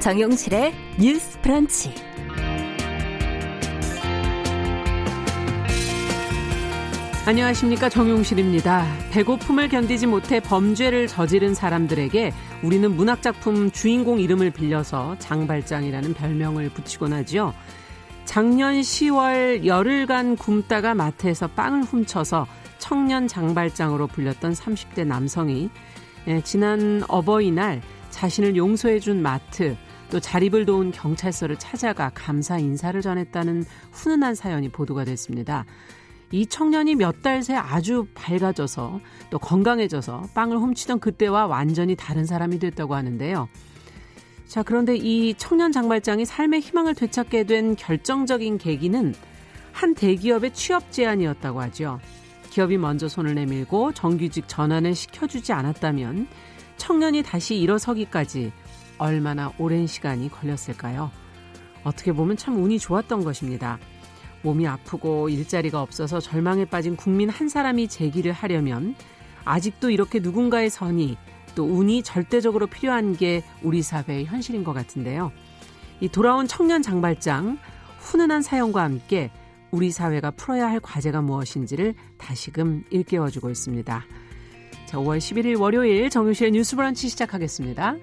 정용실의 뉴스 프런치. 안녕하십니까 정용실입니다. 배고픔을 견디지 못해 범죄를 저지른 사람들에게 우리는 문학작품 주인공 이름을 빌려서 장발장이라는 별명을 붙이곤 하죠. 작년 10월 열흘간 굶다가 마트에서 빵을 훔쳐서 청년 장발장으로 불렸던 30대 남성이 예, 지난 어버이날 자신을 용서해준 마트 또 자립을 도운 경찰서를 찾아가 감사 인사를 전했다는 훈훈한 사연이 보도가 됐습니다. 이 청년이 몇 달 새 아주 밝아져서 또 건강해져서 빵을 훔치던 그때와 완전히 다른 사람이 됐다고 하는데요. 자, 그런데 이 청년 장발장이 삶의 희망을 되찾게 된 결정적인 계기는 한 대기업의 취업 제안이었다고 하죠. 기업이 먼저 손을 내밀고 정규직 전환을 시켜주지 않았다면 청년이 다시 일어서기까지 얼마나 오랜 시간이 걸렸을까요? 어떻게 보면 참 운이 좋았던 것입니다. 몸이 아프고 일자리가 없어서 절망에 빠진 국민 한 사람이 재기를 하려면 아직도 이렇게 누군가의 선이 또 운이 절대적으로 필요한 게 우리 사회의 현실인 것 같은데요. 이 돌아온 청년 장발장 훈훈한 사연과 함께 우리 사회가 풀어야 할 과제가 무엇인지를 다시금 일깨워주고 있습니다. 자, 5월 11일 월요일 정유실의 뉴스 브런치 시작하겠습니다.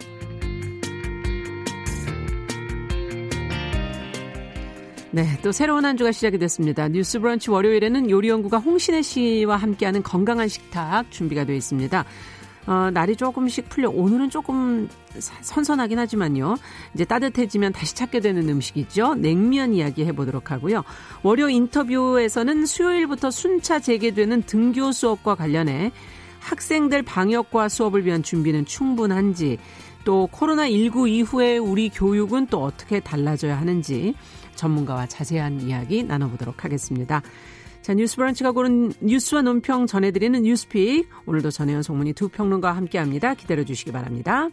네, 또 새로운 한 주가 시작이 됐습니다. 뉴스 브런치 월요일에는 요리연구가 홍신혜 씨와 함께하는 건강한 식탁 준비가 되어 있습니다. 어, 날이 조금씩 풀려 오늘은 조금 선선하긴 하지만요. 이제 따뜻해지면 다시 찾게 되는 음식이죠. 냉면 이야기 해보도록 하고요. 월요 인터뷰에서는 수요일부터 순차 재개되는 등교 수업과 관련해 학생들 방역과 수업을 위한 준비는 충분한지 또 코로나19 이후에 우리 교육은 또 어떻게 달라져야 하는지 전문가와 자세한 이야기 나눠보도록 하겠습니다. 자, 뉴스 브런치가 고른 뉴스와 논평 전해드리는 뉴스픽. 오늘도 전혜연 송문이 두 평론가와 함께 합니다. 기다려 주시기 바랍니다.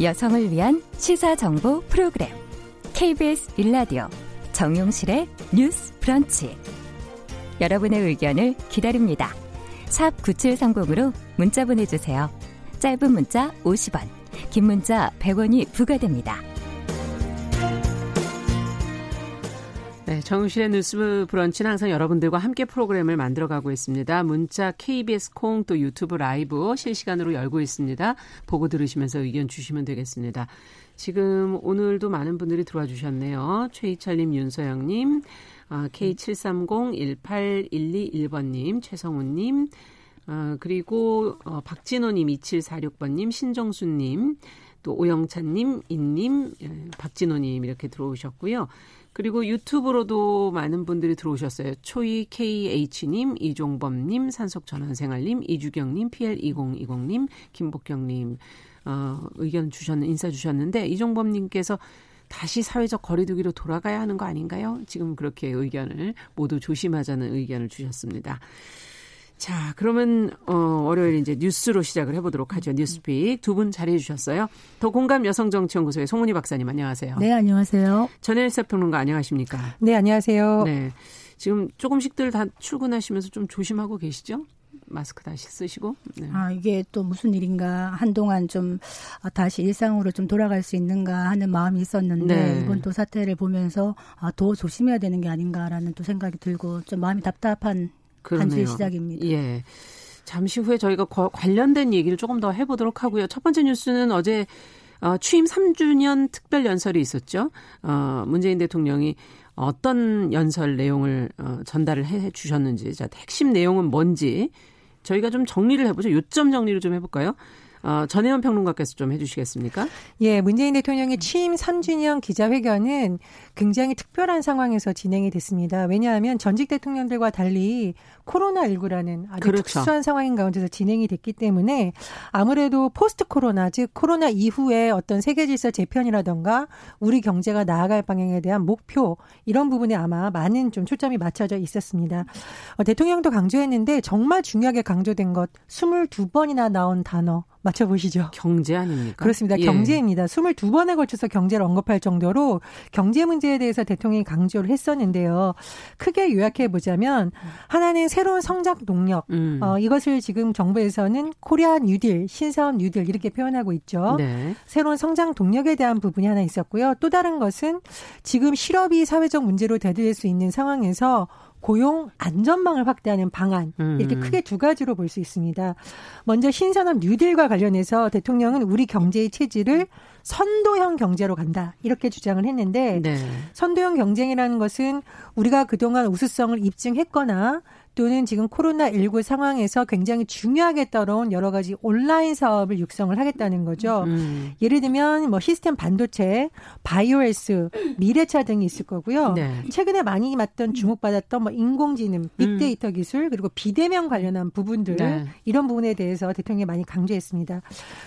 여성을 위한 시사 정보 프로그램. KBS 일라디오 정용실의 뉴스 브런치. 여러분의 의견을 기다립니다. 샵 9730으로 문자 보내주세요. 짧은 문자 50원, 긴 문자 100원이 부과됩니다. 네, 정실의 뉴스 브런치는 항상 여러분들과 함께 프로그램을 만들어가고 있습니다. 문자 KBS 콩 또 유튜브 라이브 실시간으로 열고 있습니다. 보고 들으시면서 의견 주시면 되겠습니다. 지금 오늘도 많은 분들이 들어와 주셨네요. 최희철님, 윤서영님, 아, K73018121번님, 최성훈님, 아, 그리고 어, 박진호님, 2746번님, 신정수님, 또 오영찬님, 인님, 예, 박진호님 이렇게 들어오셨고요. 그리고 유튜브로도 많은 분들이 들어오셨어요. 초이 KH님, 이종범님, 산속전환생활님, 이주경님, PL2020님, 김복경님, 어, 의견 주셨는, 인사 주셨는데, 이종범님께서 다시 사회적 거리두기로 돌아가야 하는 거 아닌가요? 지금 그렇게 의견을 모두 조심하자는 의견을 주셨습니다. 자, 그러면 어 월요일 이제 뉴스로 시작을 해 보도록 하죠. 뉴스픽 두 분 자리해 주셨어요. 더 공감 여성 정치 연구소의 송은희 박사님 안녕하세요. 네, 안녕하세요. 전혜일 사평론가 안녕하십니까? 네, 안녕하세요. 네, 지금 조금씩들 다 출근하시면서 좀 조심하고 계시죠? 마스크 다시 쓰시고. 네. 아, 이게 또 무슨 일인가. 한동안 좀 아, 다시 일상으로 좀 돌아갈 수 있는가 하는 마음이 있었는데 네. 이번 또 사태를 보면서 아, 더 조심해야 되는 게 아닌가라는 또 생각이 들고 좀 마음이 답답한 한 주의 시작입니다. 예. 잠시 후에 저희가 거, 관련된 얘기를 조금 더 해보도록 하고요. 첫 번째 뉴스는 어제 어, 취임 3주년 특별 연설이 있었죠. 어, 문재인 대통령이 어떤 연설 내용을 어, 전달을 해 주셨는지, 자, 핵심 내용은 뭔지 저희가 좀 정리를 해보죠. 요점 정리를 좀 해볼까요? 어, 전혜원 평론가께서 좀 해주시겠습니까? 예, 문재인 대통령의 취임 3주년 기자회견은 굉장히 특별한 상황에서 진행이 됐습니다. 왜냐하면 전직 대통령들과 달리 코로나19라는 아주 그렇죠. 특수한 상황인 가운데서 진행이 됐기 때문에 아무래도 포스트 코로나, 즉 코로나 이후에 어떤 세계 질서 재편이라던가 우리 경제가 나아갈 방향에 대한 목표 이런 부분에 아마 많은 좀 초점이 맞춰져 있었습니다. 어, 대통령도 강조했는데 정말 중요하게 강조된 것 22번이나 나온 단어 맞춰보시죠. 경제 아닙니까? 그렇습니다. 예. 경제입니다. 22번에 걸쳐서 경제를 언급할 정도로 경제 문제에 대해서 대통령이 강조를 했었는데요. 크게 요약해 보자면 하나는 새로운 성장 동력. 음. 어, 이것을 지금 정부에서는 코리아 뉴딜, 신사업 뉴딜 이렇게 표현하고 있죠. 네. 새로운 성장 동력에 대한 부분이 하나 있었고요. 또 다른 것은 지금 실업이 사회적 문제로 대두될 수 있는 상황에서 고용 안전망을 확대하는 방안 이렇게 음. 크게 두 가지로 볼 수 있습니다. 먼저 신산업 뉴딜과 관련해서 대통령은 우리 경제의 체질을 선도형 경제로 간다 이렇게 주장을 했는데 네. 선도형 경쟁이라는 것은 우리가 그동안 우수성을 입증했거나 또는 지금 코로나19 상황에서 굉장히 중요하게 떨어온 여러 가지 온라인 사업을 육성을 하겠다는 거죠. 음. 예를 들면 뭐 시스템 반도체, 바이오에스, 미래차 등이 있을 거고요. 네. 최근에 많이 맞던 주목받았던 뭐 인공지능, 빅데이터 음. 기술 그리고 비대면 관련한 부분들 네. 이런 부분에 대해서 대통령이 많이 강조했습니다.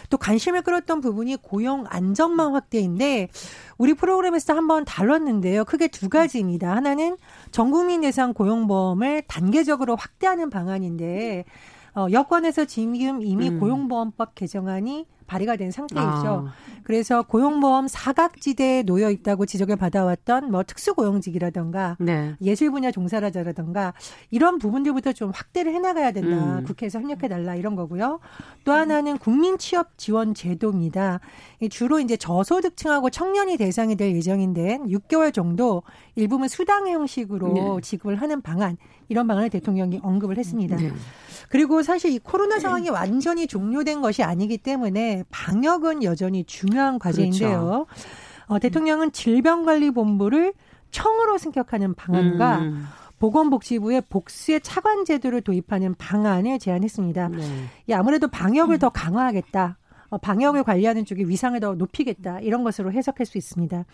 또 관심을 끌었던 부분이 고용 안전망 확대인데 우리 프로그램에서 한번 다뤘는데요. 크게 두 가지입니다. 하나는 전국민 예상 고용보험을 단계적으로 확대하는 방안인데 어, 여권에서 지금 이미 음. 고용보험법 개정안이 발의가 된 상태이죠. 아. 그래서 고용보험 사각지대에 놓여 있다고 지적을 받아왔던 뭐 특수고용직이라든가 네. 예술 분야 종사자라든가 이런 부분들부터 좀 확대를 해나가야 된다. 음. 국회에서 협력해달라 이런 거고요. 또 하나는 국민 취업 지원 제도입니다. 주로 이제 저소득층하고 청년이 대상이 될 예정인데 6개월 정도 일부분 수당 형식으로 네. 지급을 하는 방안 이런 방안을 대통령이 언급을 했습니다. 네. 그리고 사실 이 코로나 상황이 완전히 종료된 것이 아니기 때문에 방역은 여전히 중요한 과제인데요. 그렇죠. 어, 대통령은 질병관리본부를 청으로 승격하는 방안과 음. 보건복지부의 복수의 차관 제도를 도입하는 방안을 제안했습니다. 네. 아무래도 방역을 음. 더 강화하겠다. 어, 방역을 관리하는 쪽이 위상을 더 높이겠다 이런 것으로 해석할 수 있습니다.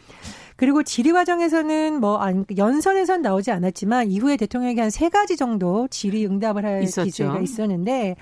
그리고 질의 과정에서는 뭐 연설에선 나오지 않았지만 이후에 대통령에게 한 세 가지 정도 질의 응답을 할 있었죠. 기회가 있었는데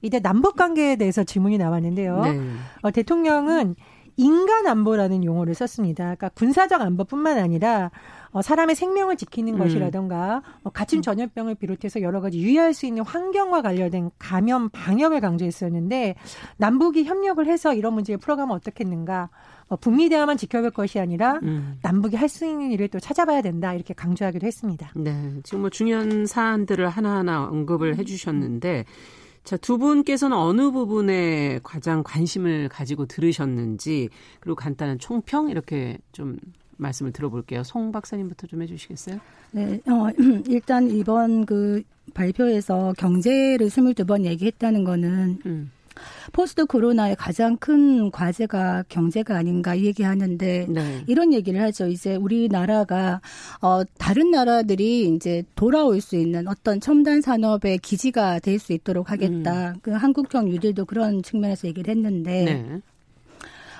이때 남북 관계에 대해서 질문이 나왔는데요. 네. 어, 대통령은 인간 안보라는 용어를 썼습니다. 그러니까 군사적 안보뿐만 아니라 어, 사람의 생명을 지키는 음. 것이라던가 어, 가침 전염병을 비롯해서 여러 가지 유의할 수 있는 환경과 관련된 감염 방역을 강조했었는데 남북이 협력을 해서 이런 문제를 풀어가면 어떻겠는가? 어, 북미 대화만 지켜볼 것이 아니라 음. 남북이 할 수 있는 일을 또 찾아봐야 된다 이렇게 강조하기도 했습니다. 네, 지금 뭐 중요한 사안들을 하나하나 언급을 해주셨는데. 자, 두 분께서는 어느 부분에 가장 관심을 가지고 들으셨는지, 그리고 간단한 총평 이렇게 좀 말씀을 들어볼게요. 송 박사님부터 좀 해주시겠어요? 네, 어, 일단 이번 그 발표에서 경제를 22번 얘기했다는 거는 음. 포스트 코로나의 가장 큰 과제가 경제가 아닌가 얘기하는데 네. 이런 얘기를 하죠. 이제 우리나라가 어 다른 나라들이 이제 돌아올 수 있는 어떤 첨단 산업의 기지가 될 수 있도록 하겠다. 음. 그 한국형 유들도 그런 측면에서 얘기를 했는데 네.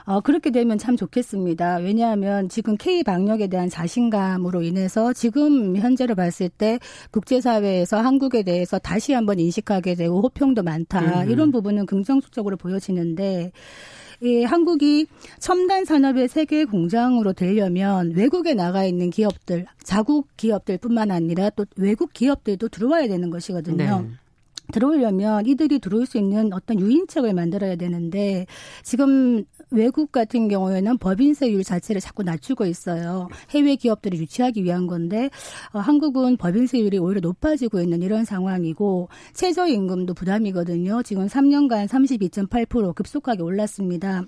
어, 그렇게 되면 참 좋겠습니다. 왜냐하면 지금 K 방역에 대한 자신감으로 인해서 지금 현재로 봤을 때 국제사회에서 한국에 대해서 다시 한번 인식하게 되고 호평도 많다. 음. 이런 부분은 긍정적으로 보여지는데 이 한국이 첨단 산업의 세계 공장으로 되려면 외국에 나가 있는 기업들, 자국 기업들뿐만 아니라 또 외국 기업들도 들어와야 되는 것이거든요. 네. 들어오려면 이들이 들어올 수 있는 어떤 유인책을 만들어야 되는데 지금 외국 같은 경우에는 법인세율 자체를 자꾸 낮추고 있어요. 해외 기업들을 유치하기 위한 건데 어, 한국은 법인세율이 오히려 높아지고 있는 이런 상황이고 최저임금도 부담이거든요. 지금 3년간 32.8% 급속하게 올랐습니다.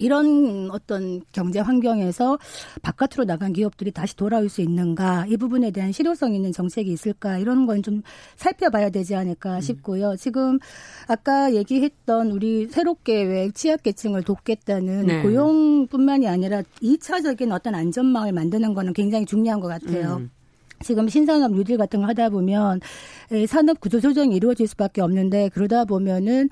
이런 어떤 경제 환경에서 바깥으로 나간 기업들이 다시 돌아올 수 있는가 이 부분에 대한 실효성 있는 정책이 있을까 이런 건 좀 살펴봐야 되지 않을까 음. 싶고요. 지금 아까 얘기했던 우리 새롭게 왜 취약계층을 돕겠다는 네. 고용뿐만이 아니라 2차적인 어떤 안전망을 만드는 거는 굉장히 중요한 것 같아요. 음. 지금 신산업 뉴딜 같은 거 하다 보면 산업 구조 조정이 이루어질 수밖에 없는데 그러다 보면은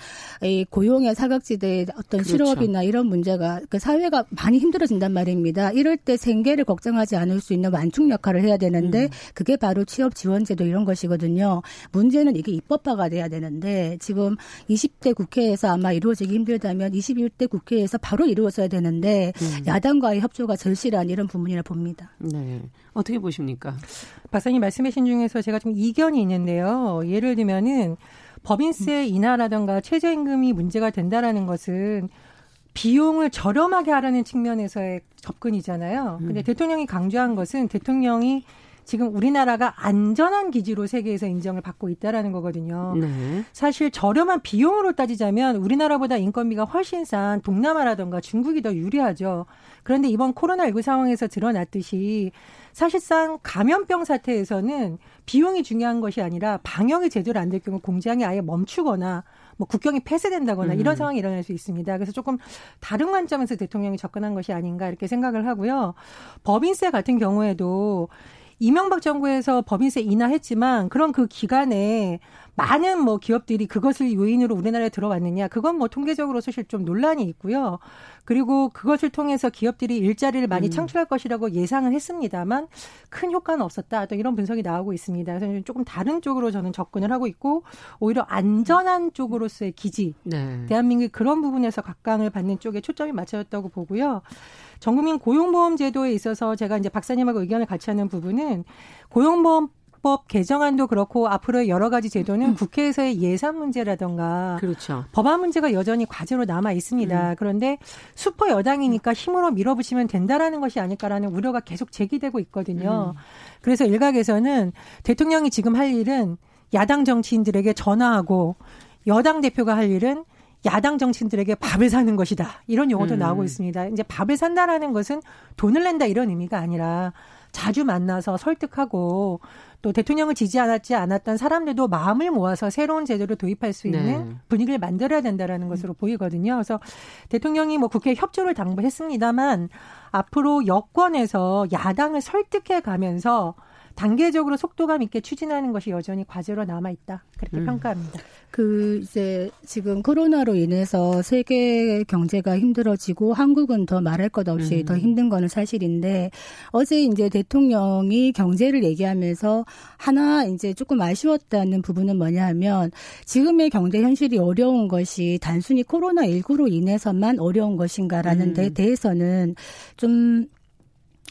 고용의 사각지대의 어떤 그렇죠. 실업이나 이런 문제가 그 사회가 많이 힘들어진단 말입니다. 이럴 때 생계를 걱정하지 않을 수 있는 완충 역할을 해야 되는데 음. 그게 바로 취업 지원제도 이런 것이거든요. 문제는 이게 입법화가 돼야 되는데 지금 20대 국회에서 아마 이루어지기 힘들다면 21대 국회에서 바로 이루어져야 되는데 음. 야당과의 협조가 절실한 이런 부분이라 봅니다. 네. 어떻게 보십니까? 박사님 말씀하신 중에서 제가 좀 이견이 있는데요. 예를 들면은 법인세 인하라든가 최저임금이 문제가 된다라는 것은 비용을 저렴하게 하라는 측면에서의 접근이잖아요. 근데 음. 대통령이 강조한 것은 대통령이 지금 우리나라가 안전한 기지로 세계에서 인정을 받고 있다라는 거거든요. 네. 사실 저렴한 비용으로 따지자면 우리나라보다 인건비가 훨씬 싼 동남아라던가 중국이 더 유리하죠. 그런데 이번 코로나19 상황에서 드러났듯이 사실상 감염병 사태에서는 비용이 중요한 것이 아니라 방역이 제대로 안 될 경우 공장이 아예 멈추거나 뭐 국경이 폐쇄된다거나 이런 음. 상황이 일어날 수 있습니다. 그래서 조금 다른 관점에서 대통령이 접근한 것이 아닌가 이렇게 생각을 하고요. 법인세 같은 경우에도 이명박 정부에서 법인세 인하했지만 그런 그 기간에 많은 뭐 기업들이 그것을 요인으로 우리나라에 들어왔느냐 그건 뭐 통계적으로 사실 좀 논란이 있고요. 그리고 그것을 통해서 기업들이 일자리를 많이 음. 창출할 것이라고 예상을 했습니다만 큰 효과는 없었다. 또 이런 분석이 나오고 있습니다. 그래서 조금 다른 쪽으로 저는 접근을 하고 있고 오히려 안전한 쪽으로서의 기지, 네. 대한민국이 그런 부분에서 각광을 받는 쪽에 초점이 맞춰졌다고 보고요. 전국민 고용보험 제도에 있어서 제가 이제 박사님하고 의견을 같이 하는 부분은 고용보험 법 개정안도 그렇고 앞으로의 여러 가지 제도는 음. 국회에서의 예산 문제라던가 그렇죠. 법안 문제가 여전히 과제로 남아 있습니다. 음. 그런데 슈퍼 여당이니까 힘으로 밀어붙이면 된다라는 것이 아닐까라는 우려가 계속 제기되고 있거든요. 음. 그래서 일각에서는 대통령이 지금 할 일은 야당 정치인들에게 전화하고 여당 대표가 할 일은 야당 정치인들에게 밥을 사는 것이다. 이런 용어도 음. 나오고 있습니다. 이제 밥을 산다라는 것은 돈을 낸다 이런 의미가 아니라 자주 만나서 설득하고 또 대통령을 지지하지 않았던 사람들도 마음을 모아서 새로운 제도를 도입할 수 있는 네. 분위기를 만들어야 된다라는 것으로 보이거든요. 그래서 대통령이 뭐 국회 협조를 당부했습니다만 앞으로 여권에서 야당을 설득해 가면서 단계적으로 속도감 있게 추진하는 것이 여전히 과제로 남아 있다. 그렇게 음. 평가합니다. 그 이제 지금 코로나로 인해서 세계 경제가 힘들어지고 한국은 더 말할 것 없이 음. 더 힘든 거는 사실인데 어제 이제 대통령이 경제를 얘기하면서 하나 이제 조금 아쉬웠다는 부분은 뭐냐 하면 지금의 경제 현실이 어려운 것이 단순히 코로나 19로 인해서만 어려운 것인가라는 음. 데 대해서는 좀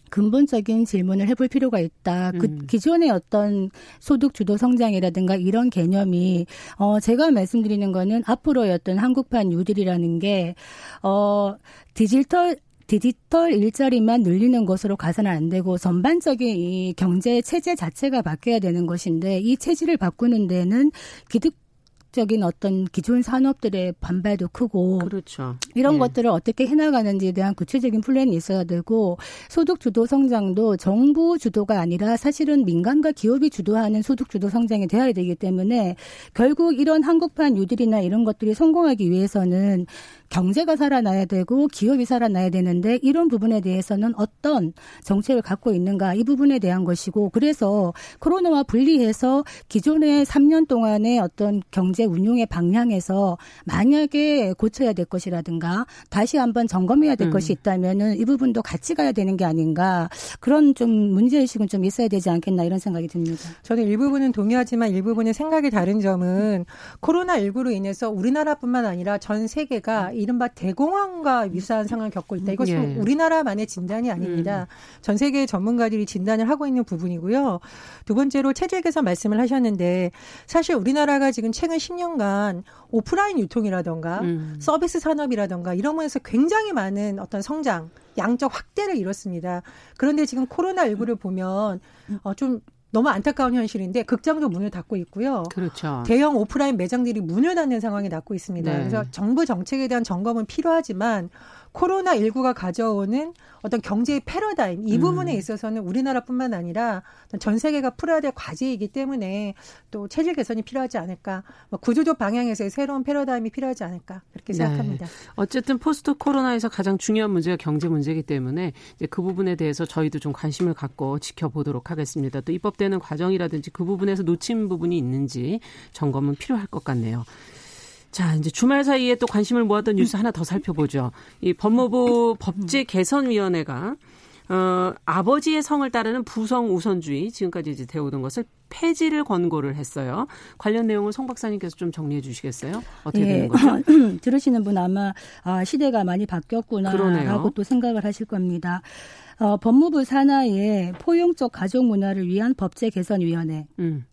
근본적인 질문을 해볼 필요가 있다. 그 음. 기존의 어떤 소득 주도 성장이라든가 이런 개념이 어 제가 말씀드리는 거는 앞으로의 어떤 한국판 뉴딜이라는 게어 디지털 디지털 일자리만 늘리는 것으로 가서는 안 되고 전반적인 이 경제 체제 자체가 바뀌어야 되는 것인데 이 체질을 바꾸는 데는 기득 적인 어떤 기존 산업들의 반발도 크고 그렇죠. 이런 네. 것들을 어떻게 해나가는지에 대한 구체적인 플랜이 있어야 되고 소득 주도 성장도 정부 주도가 아니라 사실은 민간과 기업이 주도하는 소득 주도 성장이 되어야 되기 때문에 결국 이런 한국판 뉴딜이나 이런 것들이 성공하기 위해서는 경제가 살아나야 되고 기업이 살아나야 되는데 이런 부분에 대해서는 어떤 정책을 갖고 있는가 이 부분에 대한 것이고 그래서 코로나와 분리해서 기존의 3년 동안의 어떤 경제 운용의 방향에서 만약에 고쳐야 될 것이라든가 다시 한번 점검해야 될 음. 것이 있다면은 이 부분도 같이 가야 되는 게 아닌가 그런 좀 문제 의식은 좀 있어야 되지 않겠나 이런 생각이 듭니다. 저는 일부분은 동의하지만 일부분은 생각이 다른 점은 코로나 19로 인해서 우리나라뿐만 아니라 전 세계가 이른바 대공황과 유사한 상황을 겪고 있다. 이것은 예. 우리나라만의 진단이 아닙니다. 음. 전 세계 전문가들이 진단을 하고 있는 부분이고요. 두 번째로 체질 개선 말씀을 하셨는데 사실 우리나라가 지금 최근 10년간 오프라인 유통이라던가 음. 서비스 산업이라던가 이런 면에서 굉장히 많은 어떤 성장, 양적 확대를 이뤘습니다. 그런데 지금 코로나19를 보면 어, 좀 너무 안타까운 현실인데 극장도 문을 닫고 있고요. 그렇죠. 대형 오프라인 매장들이 문을 닫는 상황이 났고 있습니다. 네. 그래서 정부 정책에 대한 점검은 필요하지만 코로나19가 가져오는 어떤 경제의 패러다임 이 음. 부분에 있어서는 우리나라뿐만 아니라 전 세계가 풀어야 될 과제이기 때문에 또 체질 개선이 필요하지 않을까 뭐 구조적 방향에서의 새로운 패러다임이 필요하지 않을까 그렇게 네. 생각합니다. 네. 어쨌든 포스트 코로나에서 가장 중요한 문제가 경제 문제이기 때문에 그 부분에 대해서 저희도 좀 관심을 갖고 지켜보도록 하겠습니다. 또 입법되는 과정이라든지 그 부분에서 놓친 부분이 있는지 점검은 필요할 것 같네요. 자, 이제 주말 사이에 또 관심을 모았던 뉴스 하나 더 살펴보죠. 이 법무부 법제 개선위원회가 어, 아버지의 성을 따르는 부성 우선주의 지금까지 이제 되어오던 것을 폐지를 권고를 했어요. 관련 내용을 송 박사님께서 좀 정리해 주시겠어요? 어떻게 예, 되는 거죠? 들으시는 분 아마 아, 시대가 많이 바뀌었구나라고 또 생각을 하실 겁니다. 어, 법무부 산하에 포용적 가족 문화를 위한 법제 개선 위원회. 음.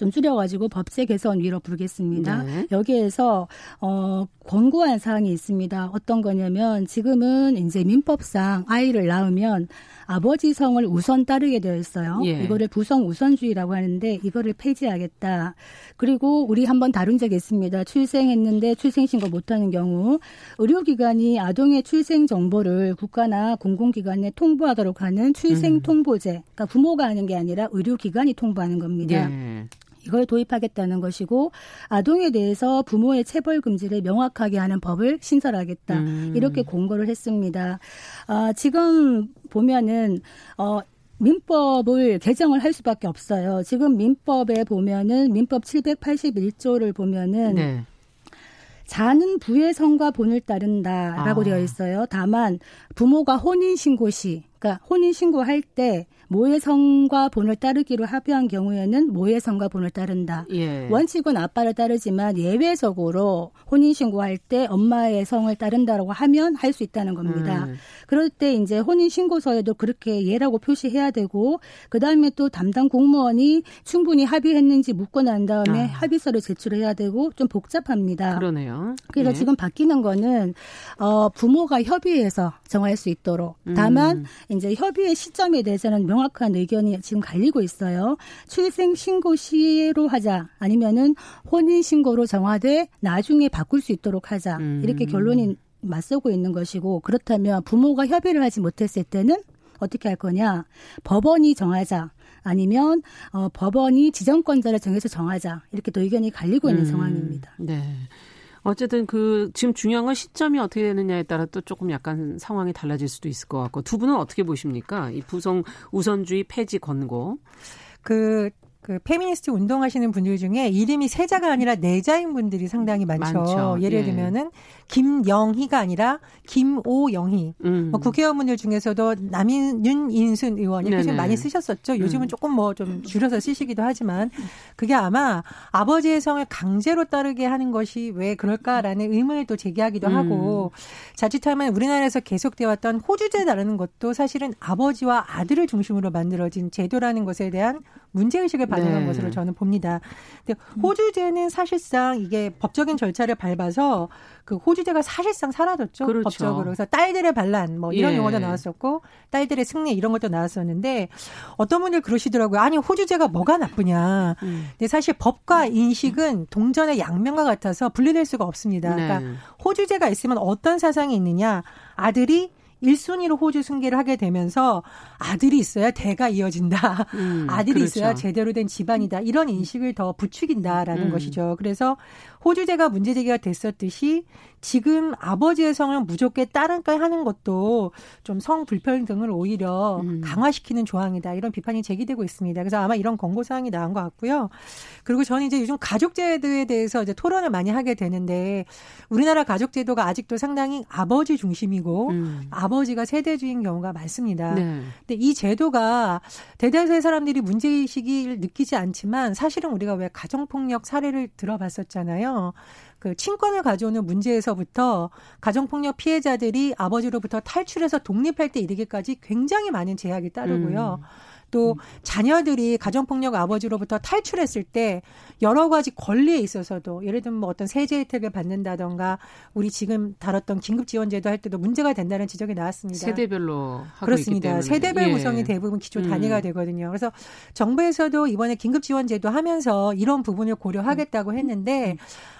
좀 줄여가지고 법제 개선 위로 부르겠습니다. 네. 여기에서 어 권고한 사항이 있습니다. 어떤 거냐면 지금은 이제 민법상 아이를 낳으면 아버지 성을 우선 따르게 되어 있어요. 예. 이거를 부성 우선주의라고 하는데 이거를 폐지하겠다. 그리고 우리 한번 다룬 적이 있습니다. 출생했는데 출생신고 못하는 경우 의료기관이 아동의 출생 정보를 국가나 공공기관에 통보하도록 하는 출생 통보제. 음. 그러니까 부모가 하는 게 아니라 의료기관이 통보하는 겁니다. 예. 이걸 도입하겠다는 것이고 아동에 대해서 부모의 체벌 금지를 명확하게 하는 법을 신설하겠다 음. 이렇게 공고를 했습니다. 아, 지금 보면은 어. 민법을 개정을 할 수밖에 없어요. 지금 민법에 보면은 민법 781조를 보면은 네. 자는 부의 성과 본을 따른다라고 아. 되어 있어요. 다만 부모가 혼인 신고 시, 그러니까 혼인 신고할 때 모해성과 본을 따르기로 합의한 경우에는 모해성과 본을 따른다. 예. 원칙은 아빠를 따르지만 예외적으로 혼인 신고할 때 엄마의 성을 따른다라고 하면 할 수 있다는 겁니다. 음. 그럴 때 이제 혼인 신고서에도 그렇게 예라고 표시해야 되고 그 다음에 또 담당 공무원이 충분히 합의했는지 묻고 난 다음에 아. 합의서를 제출해야 되고 좀 복잡합니다. 그러네요. 그래서 예. 지금 바뀌는 거는 어 부모가 협의해서 정할 수 있도록 다만 음. 이제 협의의 시점에 대해서는 명 명확한 의견이 지금 갈리고 있어요. 출생 신고 시로 하자 아니면은 혼인 신고로 정하되 나중에 바꿀 수 있도록 하자 음. 이렇게 결론이 맞서고 있는 것이고 그렇다면 부모가 협의를 하지 못했을 때는 어떻게 할 거냐 법원이 정하자 아니면 어, 법원이 지정권자를 정해서 정하자 이렇게 또 의견이 갈리고 있는 음. 상황입니다. 네. 어쨌든 그 지금 중요한 건 시점이 어떻게 되느냐에 따라 또 조금 약간 상황이 달라질 수도 있을 것 같고 두 분은 어떻게 보십니까? 이 부성 우선주의 폐지 권고. 그 그 페미니스트 운동하시는 분들 중에 이름이 세자가 아니라 네자인 분들이 상당히 많죠. 많죠. 예를 예. 들면은 김영희가 아니라 김오영희. 음. 뭐 국회의원분들 중에서도 남인 윤인순 의원 이렇게 좀 많이 쓰셨었죠. 요즘은 음. 조금 뭐 좀 줄여서 쓰시기도 하지만 그게 아마 아버지의 성을 강제로 따르게 하는 것이 왜 그럴까라는 의문을 또 제기하기도 음. 하고 자칫하면 우리나라에서 계속되어 왔던 호주제라는 것도 사실은 아버지와 아들을 중심으로 만들어진 제도라는 것에 대한 문제 의식을 반영한 네. 것으로 저는 봅니다. 근데 호주제는 사실상 이게 법적인 절차를 밟아서 그 호주제가 사실상 사라졌죠. 그렇죠. 법적으로. 그래서 딸들의 반란 뭐 이런 예. 용어도 나왔었고 딸들의 승리 이런 것도 나왔었는데 어떤 분들 그러시더라고요. 아니 호주제가 뭐가 나쁘냐. 음. 근데 사실 법과 인식은 동전의 양면과 같아서 분리될 수가 없습니다. 네. 그러니까 호주제가 있으면 어떤 사상이 있느냐. 아들이 1순위로 호주 승계를 하게 되면서 아들이 있어야 대가 이어진다. 음, 아들이 그렇죠. 있어야 제대로 된 집안이다. 이런 인식을 더 부추긴다라는 음. 것이죠. 그래서 호주제가 문제 제기가 됐었듯이 지금 아버지의 성을 무조건 따른까 하는 것도 좀 성 불평등을 오히려 음. 강화시키는 조항이다. 이런 비판이 제기되고 있습니다. 그래서 아마 이런 권고 사항이 나온 것 같고요. 그리고 저는 이제 요즘 가족제도에 대해서 이제 토론을 많이 하게 되는데 우리나라 가족제도가 아직도 상당히 아버지 중심이고 음. 아버지가 세대주인 경우가 많습니다. 네. 근데 이 제도가 대다수의 사람들이 문제의식을 느끼지 않지만 사실은 우리가 왜 가정폭력 사례를 들어봤었잖아요. 그 친권을 가져오는 문제에서부터 가정폭력 피해자들이 아버지로부터 탈출해서 독립할 때 이르기까지 굉장히 많은 제약이 따르고요. 음. 또 음. 자녀들이 가정폭력 아버지로부터 탈출했을 때 여러 가지 권리에 있어서도 예를 들면 뭐 어떤 세제 혜택을 받는다던가 우리 지금 다뤘던 긴급 지원 제도 할 때도 문제가 된다는 지적이 나왔습니다. 세대별로 그렇습니다. 세대별 예. 구성이 대부분 기초 단위가 음. 되거든요. 그래서 정부에서도 이번에 긴급 지원 제도 하면서 이런 부분을 고려하겠다고 했는데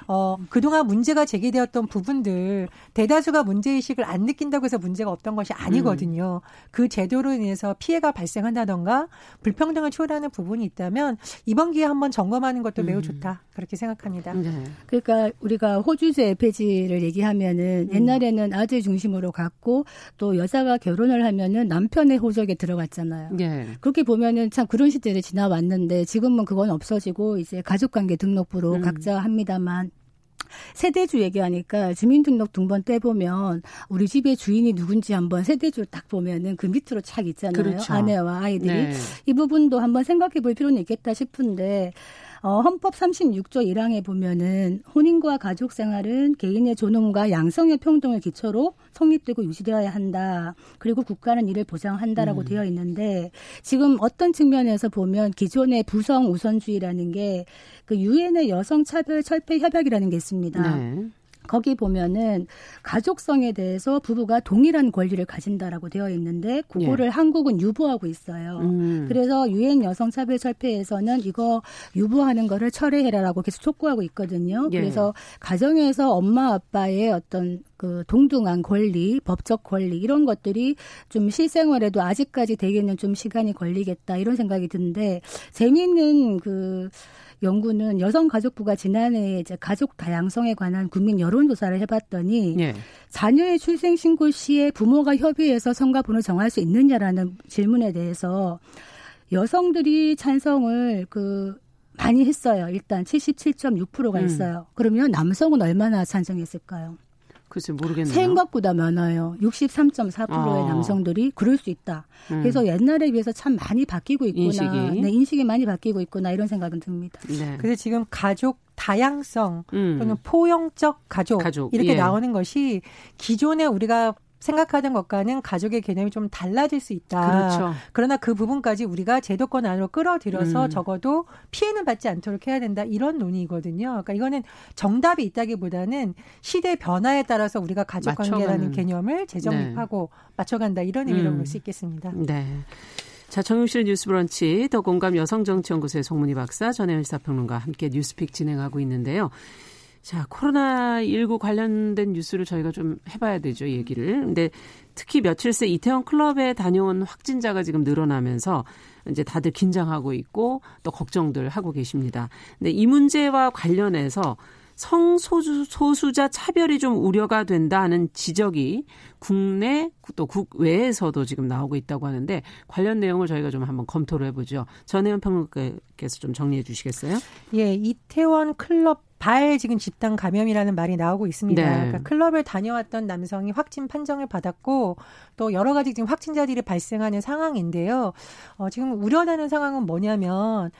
어, 그동안 문제가 제기되었던 부분들 대다수가 문제 의식을 안 느낀다고 해서 문제가 없던 것이 아니거든요. 음. 그 제도로 인해서 피해가 발생한다던가 불평등을 초월하는 부분이 있다면 이번 기회에 한번 점검하는 것도 매우 음. 좋다. 그렇게 생각합니다. 네. 그러니까 우리가 호주제 폐지를 얘기하면은 음. 옛날에는 아들 중심으로 갔고 또 여자가 결혼을 하면은 남편의 호적에 들어갔잖아요. 네. 그렇게 보면은 참 그런 시대를 지나왔는데 지금은 그건 없어지고 이제 가족관계 등록부로 음. 각자 합니다만 세대주 얘기하니까 주민등록 등본 떼보면 우리 집의 주인이 누군지 한번 세대주를 딱 보면은 그 밑으로 착 있잖아요. 그렇죠. 아내와 아이들이. 네. 이 부분도 한번 생각해 볼 필요는 있겠다 싶은데 어, 헌법 36조 1항에 보면은 혼인과 가족 생활은 개인의 존엄과 양성의 평등을 기초로 성립되고 유지되어야 한다. 그리고 국가는 이를 보장한다라고 음. 되어 있는데 지금 어떤 측면에서 보면 기존의 부성 우선주의라는 게 그 유엔의 여성 차별 철폐 협약이라는 게 있습니다. 네. 거기 보면은 가족성에 대해서 부부가 동일한 권리를 가진다라고 되어 있는데 그거를 예. 한국은 유보하고 있어요. 음. 그래서 유엔 여성 차별 철폐에서는 이거 유보하는 거를 철회해라라고 계속 촉구하고 있거든요. 예. 그래서 가정에서 엄마 아빠의 어떤 그 동등한 권리, 법적 권리 이런 것들이 좀 실생활에도 아직까지 되기는 좀 시간이 걸리겠다 이런 생각이 드는데 재미있는 그 연구는 여성가족부가 지난해 이제 가족 다양성에 관한 국민 여론조사를 해봤더니 예. 자녀의 출생 신고 시에 부모가 협의해서 성가분을 정할 수 있느냐라는 질문에 대해서 여성들이 찬성을 그 많이 했어요. 일단 77.6%가 음. 있어요. 그러면 남성은 얼마나 찬성했을까요? 글쎄 모르겠네요. 생각보다 많아요. 63.4%의 아. 남성들이 그럴 수 있다. 음. 그래서 옛날에 비해서 참 많이 바뀌고 있구나. 인식이. 네, 인식이 많이 바뀌고 있구나 이런 생각은 듭니다. 네. 그래서 지금 가족 다양성 음. 또는 포용적 가족, 가족. 이렇게 예. 나오는 것이 기존에 우리가 생각하던 것과는 가족의 개념이 좀 달라질 수 있다. 그렇죠. 그러나 그 부분까지 우리가 제도권 안으로 끌어들여서 음. 적어도 피해는 받지 않도록 해야 된다. 이런 논의거든요. 그러니까 이거는 정답이 있다기보다는 시대 변화에 따라서 우리가 가족 관계라는 개념을 재정립하고 네. 맞춰간다. 이런 의미로 음. 볼수 있겠습니다. 네. 자, 정용실 뉴스 브런치 더 공감 여성정치연구소의 송문희 박사, 전혜연 시사평론가 함께 뉴스픽 진행하고 있는데요. 자, 코로나19 관련된 뉴스를 저희가 좀 해봐야 되죠, 얘기를. 근데 특히 며칠 새 이태원 클럽에 다녀온 확진자가 지금 늘어나면서 이제 다들 긴장하고 있고 또 걱정들 하고 계십니다. 근데 이 문제와 관련해서 성소수자 차별이 좀 우려가 된다 는 지적이 국내 또 국외에서도 지금 나오고 있다고 하는데 관련 내용을 저희가 좀 한번 검토를 해보죠. 전혜연 평론가께서 좀 정리해 주시겠어요? 예, 이태원 클럽 발 지금 집단 감염이라는 말이 나오고 있습니다. 네. 그러니까 클럽을 다녀왔던 남성이 확진 판정을 받았고 또 여러 가지 지금 확진자들이 발생하는 상황인데요. 어, 지금 우려되는 상황은 뭐냐면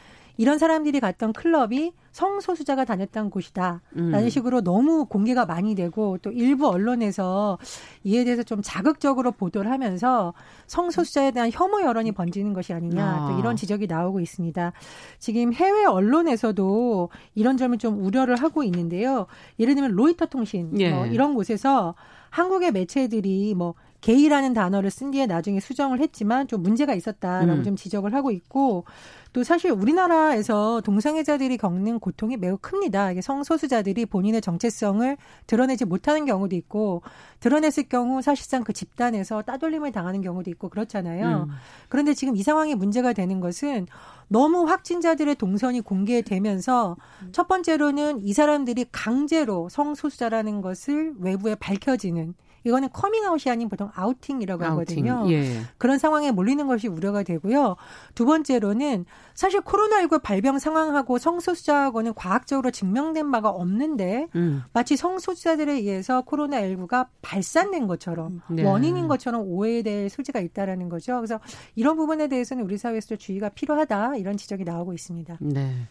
이런 사람들이 갔던 클럽이 성소수자가 다녔던 곳이다. 라는 음. 식으로 너무 공개가 많이 되고 또 일부 언론에서 이에 대해서 좀 자극적으로 보도를 하면서 성소수자에 대한 혐오 여론이 번지는 것이 아니냐. 아. 또 이런 지적이 나오고 있습니다. 지금 해외 언론에서도 이런 점을 좀 우려를 하고 있는데요. 예를 들면 로이터 통신 예. 뭐 이런 곳에서 한국의 매체들이 뭐 게이라는 단어를 쓴 뒤에 나중에 수정을 했지만 좀 문제가 있었다라고 음. 좀 지적을 하고 있고 또 사실 우리나라에서 동성애자들이 겪는 고통이 매우 큽니다. 이게 성소수자들이 본인의 정체성을 드러내지 못하는 경우도 있고 드러냈을 경우 사실상 그 집단에서 따돌림을 당하는 경우도 있고 그렇잖아요. 음. 그런데 지금 이 상황이 문제가 되는 것은 너무 확진자들의 동선이 공개되면서 첫 번째로는 이 사람들이 강제로 성소수자라는 것을 외부에 밝혀지는 이거는 커밍아웃이 아닌 보통 아우팅이라고 아우팅. 하거든요. 예. 그런 상황에 몰리는 것이 우려가 되고요. 두 번째로는 사실 코로나19 발병 상황하고 성소수자하고는 과학적으로 증명된 바가 없는데 음. 마치 성소수자들에 의해서 코로나19가 발산된 것처럼 네. 원인인 것처럼 오해될 소지가 있다라는 거죠. 그래서 이런 부분에 대해서는 우리 사회에서 주의가 필요하다 이런 지적이 나오고 있습니다. 네.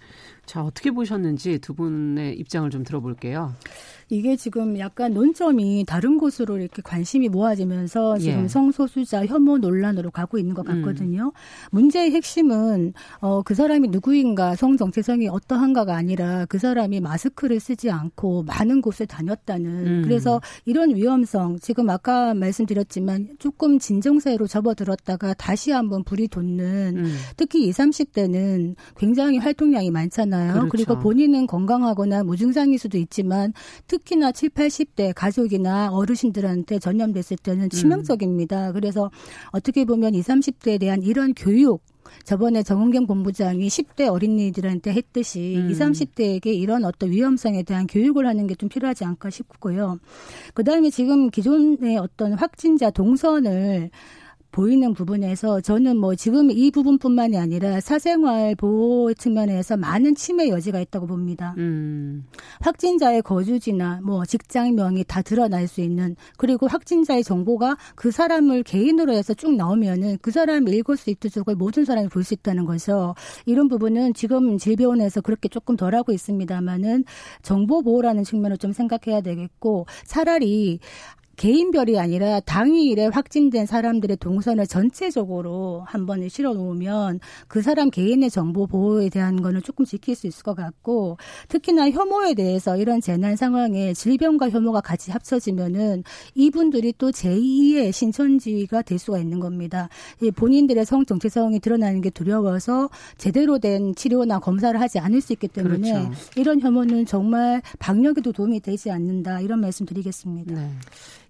자, 어떻게 보셨는지 두 분의 입장을 좀 들어볼게요. 이게 지금 약간 논점이 다른 곳으로 이렇게 관심이 모아지면서 지금 예. 성소수자 혐오 논란으로 가고 있는 것 음. 같거든요. 음. 문제의 핵심은 어, 그 사람이 누구인가 성 정체성이 어떠한가가 아니라 그 사람이 마스크를 쓰지 않고 많은 곳을 다녔다는 음. 그래서 이런 위험성 지금 아까 말씀드렸지만 조금 진정세로 접어들었다가 다시 한번 불이 돋는 음. 특히 20, 30대는 굉장히 활동량이 많잖아요. 그렇죠. 그리고 본인은 건강하거나 무증상일 수도 있지만 특히나 7, 80대 가족이나 어르신들한테 전염됐을 때는 음. 치명적입니다. 음. 그래서 어떻게 보면 20, 30대에 대한 이런 교육 저번에 정은경 본부장이 10대 어린이들한테 했듯이 음. 20, 30대에게 이런 어떤 위험성에 대한 교육을 하는 게 좀 필요하지 않을까 싶고요. 그 다음에 지금 기존의 어떤 확진자 동선을 보이는 부분에서 저는 뭐 지금 이 부분뿐만이 아니라 사생활 보호 측면에서 많은 침해 여지가 있다고 봅니다. 음. 확진자의 거주지나 뭐 직장명이 다 드러날 수 있는 그리고 확진자의 정보가 그 사람을 개인으로 해서 쭉 나오면은 그 사람이 읽을 수 있도록 모든 사람이 볼 수 있다는 거죠. 이런 부분은 지금 질병원에서 그렇게 조금 덜 하고 있습니다만은 정보 보호라는 측면을 좀 생각해야 되겠고 차라리 개인별이 아니라 당일에 확진된 사람들의 동선을 전체적으로 한 번에 실어 놓으면 그 사람 개인의 정보 보호에 대한 거는 조금 지킬 수 있을 것 같고 특히나 혐오에 대해서 이런 재난 상황에 질병과 혐오가 같이 합쳐지면은 이분들이 또 제2의 신천지가 될 수가 있는 겁니다. 본인들의 성 정체성이 드러나는 게 두려워서 제대로 된 치료나 검사를 하지 않을 수 있기 때문에 그렇죠. 이런 혐오는 정말 방역에도 도움이 되지 않는다 이런 말씀 드리겠습니다. 네.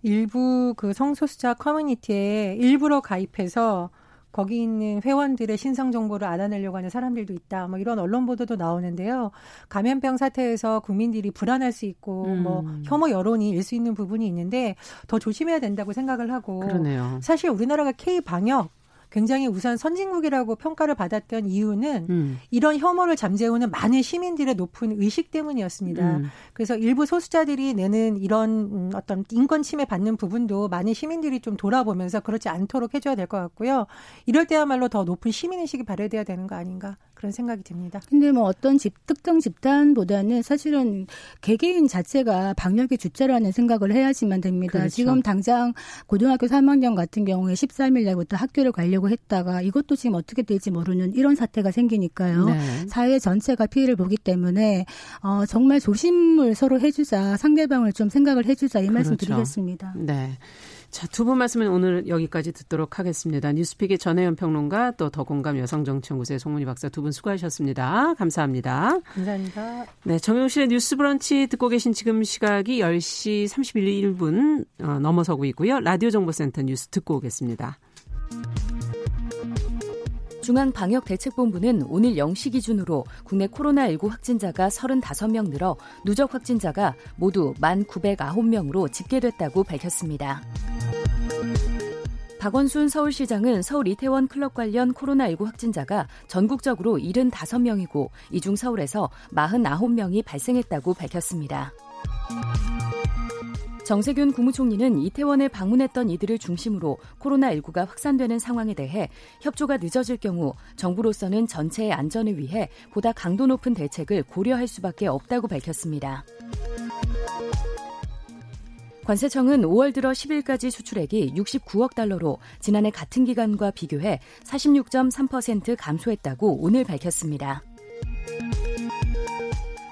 일부 그 성소수자 커뮤니티에 일부러 가입해서 거기 있는 회원들의 신상 정보를 알아내려고 하는 사람들도 있다. 뭐 이런 언론 보도도 나오는데요. 감염병 사태에서 국민들이 불안할 수 있고 음. 뭐 혐오 여론이 일 수 있는 부분이 있는데 더 조심해야 된다고 생각을 하고 그러네요. 사실 우리나라가 K 방역 굉장히 우선 선진국이라고 평가를 받았던 이유는 음. 이런 혐오를 잠재우는 많은 시민들의 높은 의식 때문이었습니다. 음. 그래서 일부 소수자들이 내는 이런 음, 어떤 인권 침해 받는 부분도 많은 시민들이 좀 돌아보면서 그렇지 않도록 해줘야 될 것 같고요. 이럴 때야말로 더 높은 시민의식이 발휘돼야 되는 거 아닌가 그런 생각이 듭니다. 근데 뭐 어떤 집, 특정 집단보다는 사실은 개개인 자체가 방역의 주체라는 생각을 해야지만 됩니다. 그렇죠. 지금 당장 고등학교 3학년 같은 경우에 13일 날부터 학교를 가려고 했다가 이것도 지금 어떻게 될지 모르는 이런 사태가 생기니까요. 네. 사회 전체가 피해를 보기 때문에 어, 정말 조심을 서로 해주자 상대방을 좀 생각을 해주자 이 그렇죠. 말씀 드리겠습니다. 네. 자, 두 분 말씀은 오늘 여기까지 듣도록 하겠습니다. 뉴스픽의 전혜연 평론가 또 더공감 여성정치연구소의 송문희 박사 두 분 수고하셨습니다. 감사합니다. 감사합니다. 네, 정용실의 뉴스 브런치 듣고 계신 지금 시각이 10시 31분 어, 넘어서고 있고요. 라디오 정보센터 뉴스 듣고 오겠습니다. 중앙방역대책본부는 오늘 0시 기준으로 국내 코로나19 확진자가 35명 늘어 누적 확진자가 모두 1,909명으로 집계됐다고 밝혔습니다. 박원순 서울시장은 서울 이태원 클럽 관련 코로나19 확진자가 전국적으로 75명이고 이 중 서울에서 49명이 발생했다고 밝혔습니다. 정세균 국무총리는 이태원에 방문했던 이들을 중심으로 코로나19가 확산되는 상황에 대해 협조가 늦어질 경우 정부로서는 전체의 안전을 위해 보다 강도 높은 대책을 고려할 수밖에 없다고 밝혔습니다. 관세청은 5월 들어 10일까지 수출액이 69억 달러로 지난해 같은 기간과 비교해 46.3% 감소했다고 오늘 밝혔습니다.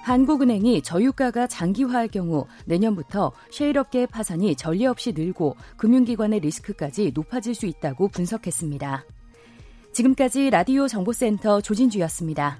한국은행이 저유가가 장기화할 경우 내년부터 셰일업계의 파산이 전례 없이 늘고 금융기관의 리스크까지 높아질 수 있다고 분석했습니다. 지금까지 라디오 정보센터 조진주였습니다.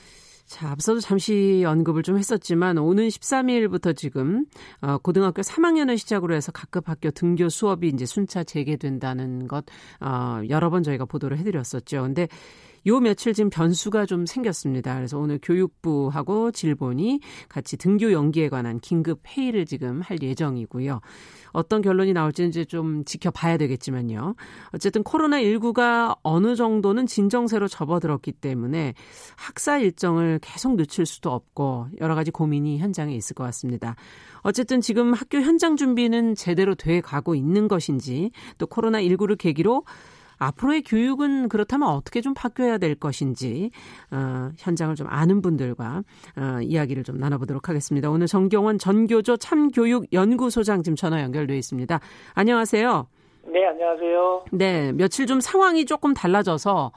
자, 앞서도 잠시 언급을 좀 했었지만 오는 13일부터 지금 어, 고등학교 3학년을 시작으로 해서 각급 학교 등교 수업이 이제 순차 재개된다는 것 어, 여러 번 저희가 보도를 해드렸었죠. 근데 요 며칠 지금 변수가 좀 생겼습니다. 그래서 오늘 교육부하고 질본이 같이 등교 연기에 관한 긴급 회의를 지금 할 예정이고요. 어떤 결론이 나올지는 이제 좀 지켜봐야 되겠지만요. 어쨌든 코로나19가 어느 정도는 진정세로 접어들었기 때문에 학사 일정을 계속 늦출 수도 없고 여러 가지 고민이 현장에 있을 것 같습니다. 어쨌든 지금 학교 현장 준비는 제대로 돼 가고 있는 것인지 또 코로나19를 계기로 앞으로의 교육은 그렇다면 어떻게 좀 바뀌어야 될 것인지 어, 현장을 좀 아는 분들과 어, 이야기를 좀 나눠보도록 하겠습니다. 오늘 정경원 전교조 참교육 연구소장 지금 전화 연결돼 있습니다. 안녕하세요. 네, 안녕하세요. 네, 며칠 좀 상황이 조금 달라져서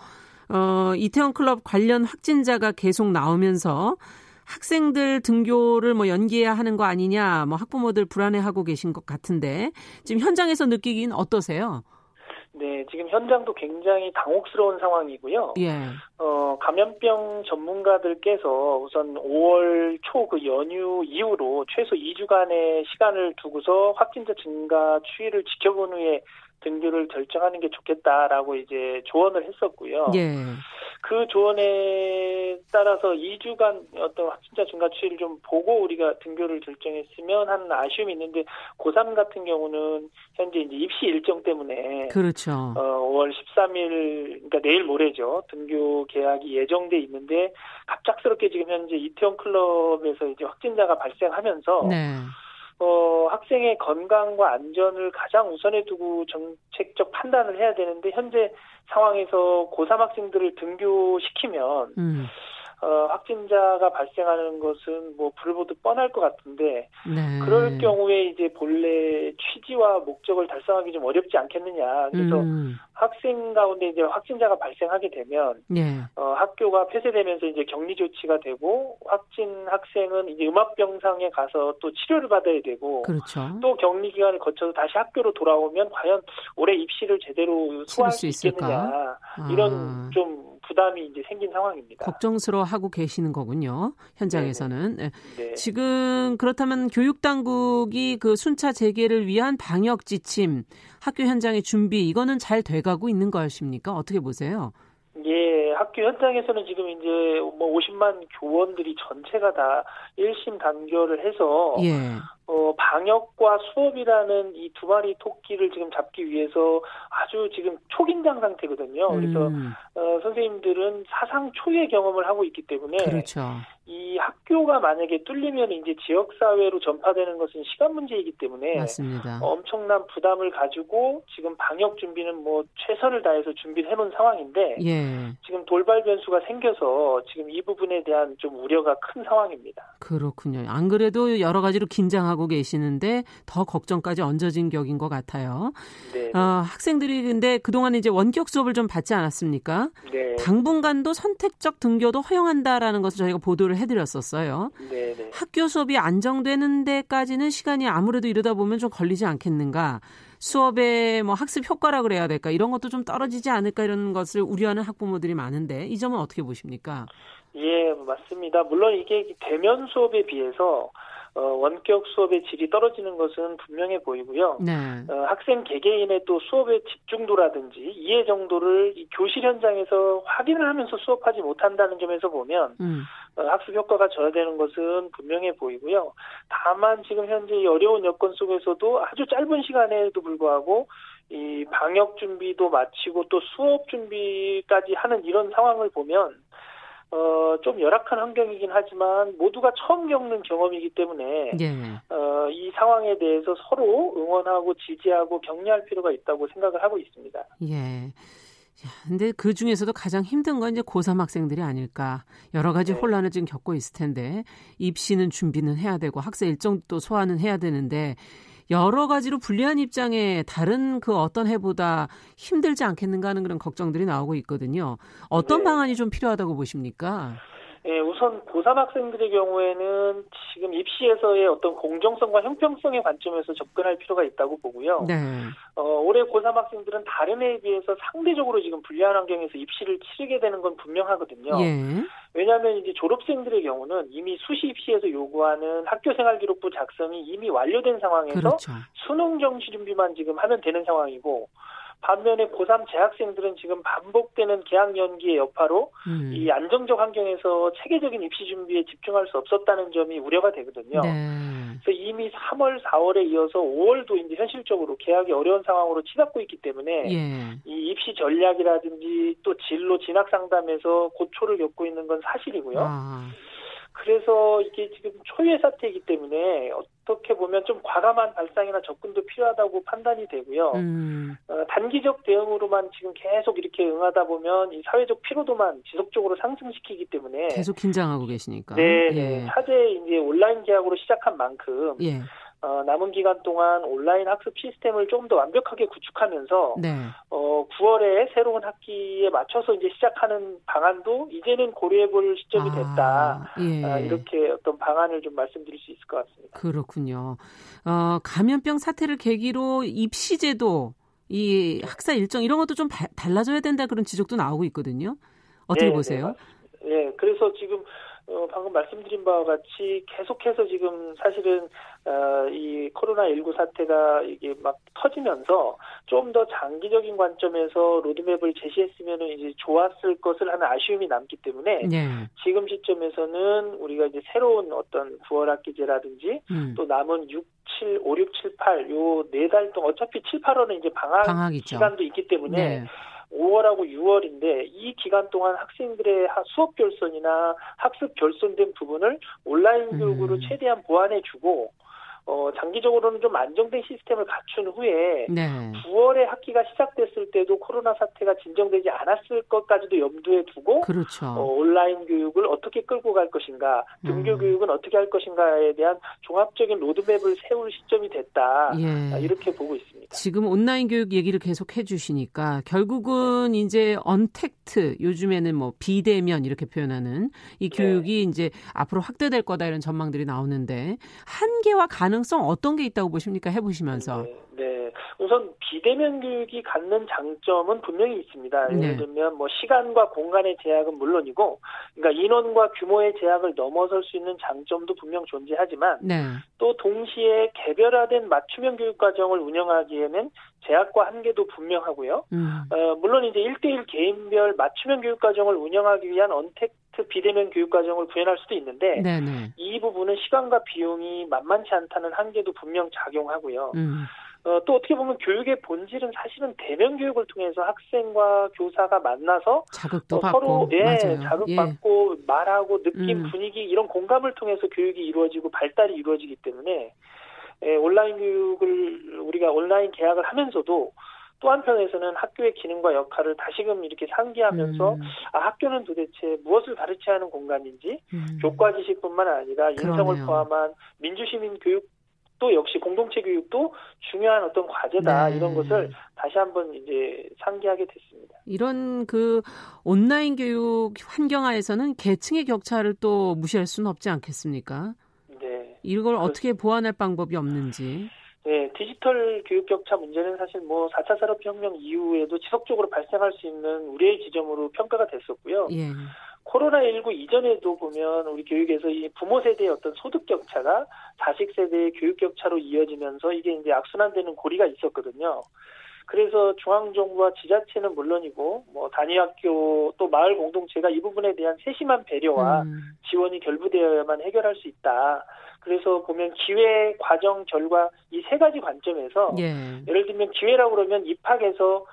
어, 이태원 클럽 관련 확진자가 계속 나오면서 학생들 등교를 뭐 연기해야 하는 거 아니냐, 뭐 학부모들 불안해하고 계신 것 같은데 지금 현장에서 느끼긴 어떠세요? 네, 지금 현장도 굉장히 당혹스러운 상황이고요. 예. 어, 감염병 전문가들께서 우선 5월 초 그 연휴 이후로 최소 2주간의 시간을 두고서 확진자 증가 추이를 지켜본 후에 등교를 결정하는 게 좋겠다라고 이제 조언을 했었고요. 예. 그 조언에 따라서 2주간 어떤 확진자 증가 추이를 좀 보고 우리가 등교를 결정했으면 하는 아쉬움이 있는데 고3 같은 경우는 현재 이제 입시 일정 때문에 그렇죠. 어, 5월 13일 그러니까 내일 모레죠. 등교 계약이 예정돼 있는데 갑작스럽게 지금 현재 이태원 클럽에서 이제 확진자가 발생하면서 네. 어, 학생의 건강과 안전을 가장 우선에 두고 정책적 판단을 해야 되는데 현재 상황에서 고3 학생들을 등교시키면 음. 어, 확진자가 발생하는 것은 뭐 불보듯 뻔할 것 같은데 네. 그럴 경우에 이제 본래 취지와 목적을 달성하기 좀 어렵지 않겠느냐. 그래서 음. 학생 가운데 이제 확진자가 발생하게 되면 네. 어, 학교가 폐쇄되면서 이제 격리 조치가 되고 확진 학생은 이제 음압병상에 가서 또 치료를 받아야 되고 그렇죠. 또 격리 기간을 거쳐서 다시 학교로 돌아오면 과연 올해 입시를 제대로 소화할 수 있겠느냐 아. 이런 좀 부담이 이제 생긴 상황입니다. 걱정스러워하고 계시는 거군요. 현장에서는. 네. 네. 지금 그렇다면 교육 당국이 그 순차 재개를 위한 방역 지침, 학교 현장의 준비 이거는 잘 돼가고 있는 것입니까? 어떻게 보세요? 예, 학교 현장에서는 지금 이제 뭐 50만 교원들이 전체가 다 1심 단결을 해서 예. 어, 방역과 수업이라는 이 두 마리 토끼를 지금 잡기 위해서 아주 지금 초긴장 상태거든요. 그래서 음. 어, 선생님들은 사상 초유의 경험을 하고 있기 때문에 그렇죠. 이 학교가 만약에 뚫리면 이제 지역 사회로 전파되는 것은 시간 문제이기 때문에 맞습니다. 엄청난 부담을 가지고 지금 방역 준비는 뭐 최선을 다해서 준비를 해놓은 상황인데 예. 지금 돌발 변수가 생겨서 지금 이 부분에 대한 좀 우려가 큰 상황입니다. 그렇군요. 안 그래도 여러 가지로 긴장하고 계시는데 더 걱정까지 얹어진 격인 것 같아요. 네. 어, 학생들이 근데 그동안 이제 원격 수업을 좀 받지 않았습니까? 네. 당분간도 선택적 등교도 허용한다라는 것을 저희가 보도를 해드렸었어요. 네 네. 학교 수업이 안정되는 데까지는 시간이 아무래도 이러다 보면 좀 걸리지 않겠는가. 수업의 뭐 학습 효과라 그래야 될까 이런 것도 좀 떨어지지 않을까 이런 것을 우려하는 학부모들이 많은데 이 점은 어떻게 보십니까? 예, 맞습니다. 물론 이게 대면 수업에 비해서 어, 원격 수업의 질이 떨어지는 것은 분명해 보이고요. 네. 어, 학생 개개인의 또 수업의 집중도라든지 이해 정도를 교실 현장에서 확인을 하면서 수업하지 못한다는 점에서 보면 음. 어, 학습 효과가 저하되는 것은 분명해 보이고요. 다만 지금 현재 이 어려운 여건 속에서도 아주 짧은 시간에도 불구하고 이 방역 준비도 마치고 또 수업 준비까지 하는 이런 상황을 보면 어, 좀 열악한 환경이긴 하지만 모두가 처음 겪는 경험이기 때문에 예. 어, 이 상황에 대해서 서로 응원하고 지지하고 격려할 필요가 있다고 생각을 하고 있습니다. 예. 근데 그 중에서도 가장 힘든 건 이제 고3 학생들이 아닐까. 여러 가지 네. 혼란을 지금 겪고 있을 텐데 입시는 준비는 해야 되고 학생 일정도 소화는 해야 되는데 여러 가지로 불리한 입장에 다른 그 어떤 해보다 힘들지 않겠는가 하는 그런 걱정들이 나오고 있거든요. 어떤 네. 방안이 좀 필요하다고 보십니까? 예, 우선 고3 학생들의 경우에는 지금 입시에서의 어떤 공정성과 형평성의 관점에서 접근할 필요가 있다고 보고요. 네. 어, 올해 고3 학생들은 다른 해에 비해서 상대적으로 지금 불리한 환경에서 입시를 치르게 되는 건 분명하거든요. 예. 왜냐하면 이제 졸업생들의 경우는 이미 수시 입시에서 요구하는 학교생활기록부 작성이 이미 완료된 상황에서 그렇죠. 수능 정시 준비만 지금 하면 되는 상황이고 반면에 고3 재학생들은 지금 반복되는 개학 연기의 여파로 음. 이 안정적 환경에서 체계적인 입시 준비에 집중할 수 없었다는 점이 우려가 되거든요. 네. 그래서 이미 3월, 4월에 이어서 5월도 이제 현실적으로 개학이 어려운 상황으로 치닫고 있기 때문에 예. 이 입시 전략이라든지 또 진로 진학 상담에서 고초를 겪고 있는 건 사실이고요. 아. 그래서 이게 지금 초유의 사태이기 때문에 어떻게 보면 좀 과감한 발상이나 접근도 필요하다고 판단이 되고요. 음. 어, 단기적 대응으로만 지금 계속 이렇게 응하다 보면 이 사회적 피로도만 지속적으로 상승시키기 때문에 계속 긴장하고 계시니까. 네, 네. 예. 차제 이제 온라인 계약으로 시작한 만큼 예. 어, 남은 기간 동안 온라인 학습 시스템을 좀더 완벽하게 구축하면서 네. 어, 9월에 새로운 학기에 맞춰서 이제 시작하는 방안도 이제는 고려해볼 시점이 아, 됐다. 아, 예. 아, 이렇게 어떤 방안을 좀 말씀드릴 수 있을 것 같습니다. 그렇군요. 어, 감염병 사태를 계기로 입시제도 이 학사 일정 이런 것도 좀 바, 달라져야 된다 그런 지적도 나오고 있거든요. 어떻게 네, 네 보세요? 네, 네, 그래서 지금 어, 방금 말씀드린 바와 같이 계속해서 지금 사실은 어, 이 코로나19 사태가 이게 막 터지면서 좀 더 장기적인 관점에서 로드맵을 제시했으면 이제 좋았을 것을 하는 아쉬움이 남기 때문에 네. 지금 시점에서는 우리가 이제 새로운 어떤 9월 학기제라든지 음. 또 남은 6, 7, 5, 6, 7, 8 요 네 달 동안 어차피 7, 8월은 이제 방학 방학이죠. 기간도 있기 때문에 네. 5월하고 6월인데 이 기간 동안 학생들의 수업 결손이나 학습 결손된 부분을 온라인 교육으로 음. 최대한 보완해주고 어, 장기적으로는 좀 안정된 시스템을 갖춘 후에 네. 9월에 학기가 시작됐을 때도 코로나 사태가 진정되지 않았을 것까지도 염두에 두고 그렇죠. 어, 온라인 교육을 어떻게 끌고 갈 것인가, 등교 음. 교육은 어떻게 할 것인가에 대한 종합적인 로드맵을 세울 시점이 됐다. 예. 이렇게 보고 있습니다. 지금 온라인 교육 얘기를 계속 해주시니까 결국은 네. 이제 언택트 요즘에는 뭐 비대면 이렇게 표현하는 이 네. 교육이 네. 이제 앞으로 확대될 거다 이런 전망들이 나오는데 한계와 가능 가능성 어떤 게 있다고 보십니까? 해보시면서. 네, 네. 우선 비대면 교육이 갖는 장점은 분명히 있습니다. 예를 네. 들면 뭐 시간과 공간의 제약은 물론이고, 그러니까 인원과 규모의 제약을 넘어설 수 있는 장점도 분명 존재하지만, 네. 또 동시에 개별화된 맞춤형 교육 과정을 운영하기에는 제약과 한계도 분명하고요. 음. 어, 물론 이제 1대1 개인별 맞춤형 교육 과정을 운영하기 위한 언택 트 비대면 교육 과정을 구현할 수도 있는데 네네. 이 부분은 시간과 비용이 만만치 않다는 한계도 분명 작용하고요. 음. 어, 또 어떻게 보면 교육의 본질은 사실은 대면 교육을 통해서 학생과 교사가 만나서 자극도 어, 받고 서로 예, 맞아요. 자극받고 예. 말하고 느낌 음. 분위기 이런 공감을 통해서 교육이 이루어지고 발달이 이루어지기 때문에 예, 온라인 교육을 우리가 온라인 계약을 하면서도 또 한편에서는 학교의 기능과 역할을 다시금 이렇게 상기하면서 음. 아, 학교는 도대체 무엇을 가르쳐야 하는 공간인지 음. 교과 지식뿐만 아니라 인성을 그러네요. 포함한 민주시민 교육 또 역시 공동체 교육도 중요한 어떤 과제다 네. 이런 것을 다시 한번 이제 상기하게 됐습니다. 이런 그 온라인 교육 환경하에서는 계층의 격차를 또 무시할 수는 없지 않겠습니까? 이걸 어떻게 보완할 방법이 없는지. 네, 디지털 교육 격차 문제는 사실 뭐 4차 산업혁명 이후에도 지속적으로 발생할 수 있는 우려의 지점으로 평가가 됐었고요. 예. 코로나19 이전에도 보면 우리 교육에서 이 부모 세대의 어떤 소득 격차가 자식 세대의 교육 격차로 이어지면서 이게 이제 악순환되는 고리가 있었거든요. 그래서 중앙정부와 지자체는 물론이고 뭐 단위학교 또 마을 공동체가 이 부분에 대한 세심한 배려와 음. 지원이 결부되어야만 해결할 수 있다. 그래서 보면 기회, 과정, 결과 이 세 가지 관점에서 예. 예를 들면 기회라고 그러면 입학에서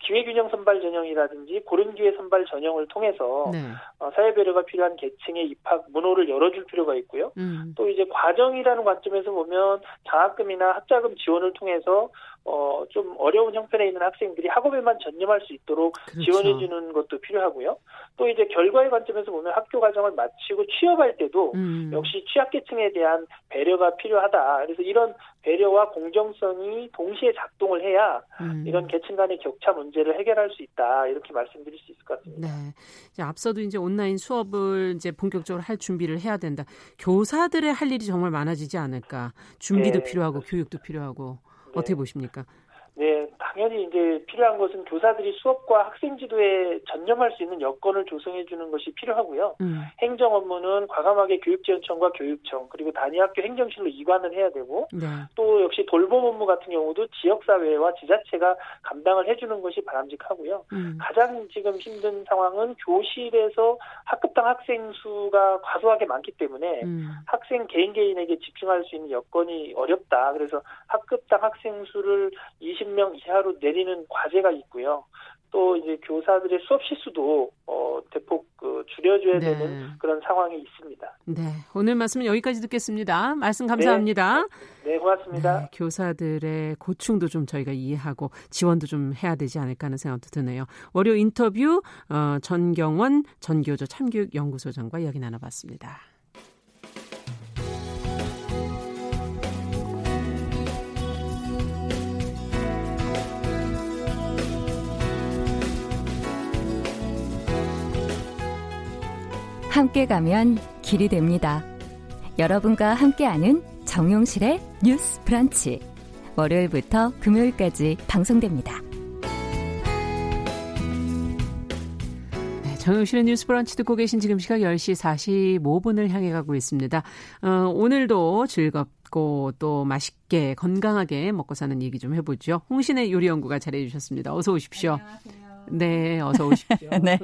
기회균형 선발 전형이라든지 고른 기회 선발 전형을 통해서 네. 어, 사회 배려가 필요한 계층의 입학 문호를 열어줄 필요가 있고요. 음. 또 이제 과정이라는 관점에서 보면 장학금이나 학자금 지원을 통해서 어, 좀 어려운 형편에 있는 학생들이 학업에만 전념할 수 있도록 그렇죠. 지원해 주는 것도 필요하고요. 또 이제 결과의 관점에서 보면 학교 과정을 마치고 취업할 때도 음. 역시 취약계층에 대한 배려가 필요하다. 그래서 이런 배려와 공정성이 동시에 작동을 해야 음. 이런 계층 간의 격차 문제를 해결할 수 있다. 이렇게 말씀드릴 수 있을 것 같습니다. 네. 이제 앞서도 이제 온라인 수업을 이제 본격적으로 할 준비를 해야 된다. 교사들의 할 일이 정말 많아지지 않을까. 준비도 네. 필요하고 교육도 필요하고. 어떻게 보십니까? 네, 당연히 이제 필요한 것은 교사들이 수업과 학생 지도에 전념할 수 있는 여건을 조성해 주는 것이 필요하고요. 음. 행정 업무는 과감하게 교육지원청과 교육청 그리고 단위 학교 행정실로 이관을 해야 되고 네. 또 역시 돌봄 업무 같은 경우도 지역사회와 지자체가 감당을 해주는 것이 바람직하고요. 음. 가장 지금 힘든 상황은 교실에서 학급당 학생 수가 과소하게 많기 때문에 음. 학생 개인 개인에게 집중할 수 있는 여건이 어렵다. 그래서 학급당 학생 수를 20명 이하 로 내리는 과제가 있고요. 또 이제 교사들의 수업 실수도 어, 대폭 그 줄여줘야 네. 되는 그런 상황이 있습니다. 네, 오늘 말씀은 여기까지 듣겠습니다. 말씀 감사합니다. 네, 네 고맙습니다. 네, 교사들의 고충도 좀 저희가 이해하고 지원도 좀 해야 되지 않을까 하는 생각도 드네요. 월요 인터뷰 어, 전경원 전교조 참교육연구소장과 이야기 나눠봤습니다. 함께 가면 길이 됩니다. 여러분과 함께하는 정용실의 뉴스 브런치. 월요일부터 금요일까지 방송됩니다. 네, 정용실의 뉴스 브런치 듣고 계신 지금 시각 10시 45분을 향해 가고 있습니다. 어, 오늘도 즐겁고 또 맛있게 건강하게 먹고 사는 얘기 좀 해보죠. 홍신의 요리연구가 잘해주셨습니다. 어서 오십시오. 안녕하세요. 네, 어서 오십시오. 네.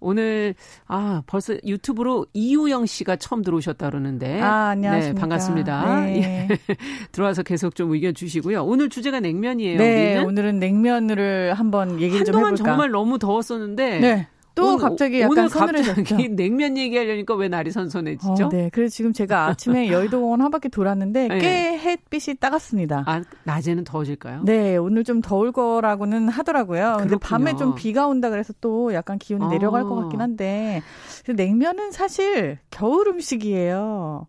오늘 아 벌써 유튜브로 이우영 씨가 처음 들어오셨다 그러는데 아 안녕하십니까. 네, 반갑습니다. 네. 들어와서 계속 좀 의견 주시고요. 오늘 주제가 냉면이에요. 네, 우리는? 오늘은 냉면을 한번 얘기를 좀 해볼까. 한동안 정말 너무 더웠었는데 네. 또 오늘, 갑자기 약간 서늘해졌죠. 냉면 얘기하려니까 왜 날이 선선해지죠? 어, 네. 그래서 지금 제가 아침에 여의도 공원 한 바퀴 돌았는데 네. 꽤 햇빛이 따갑습니다. 아, 낮에는 더워질까요? 네. 오늘 좀 더울 거라고는 하더라고요. 근데 밤에 좀 비가 온다 그래서 또 약간 기온이 아. 내려갈 것 같긴 한데 냉면은 사실 겨울 음식이에요.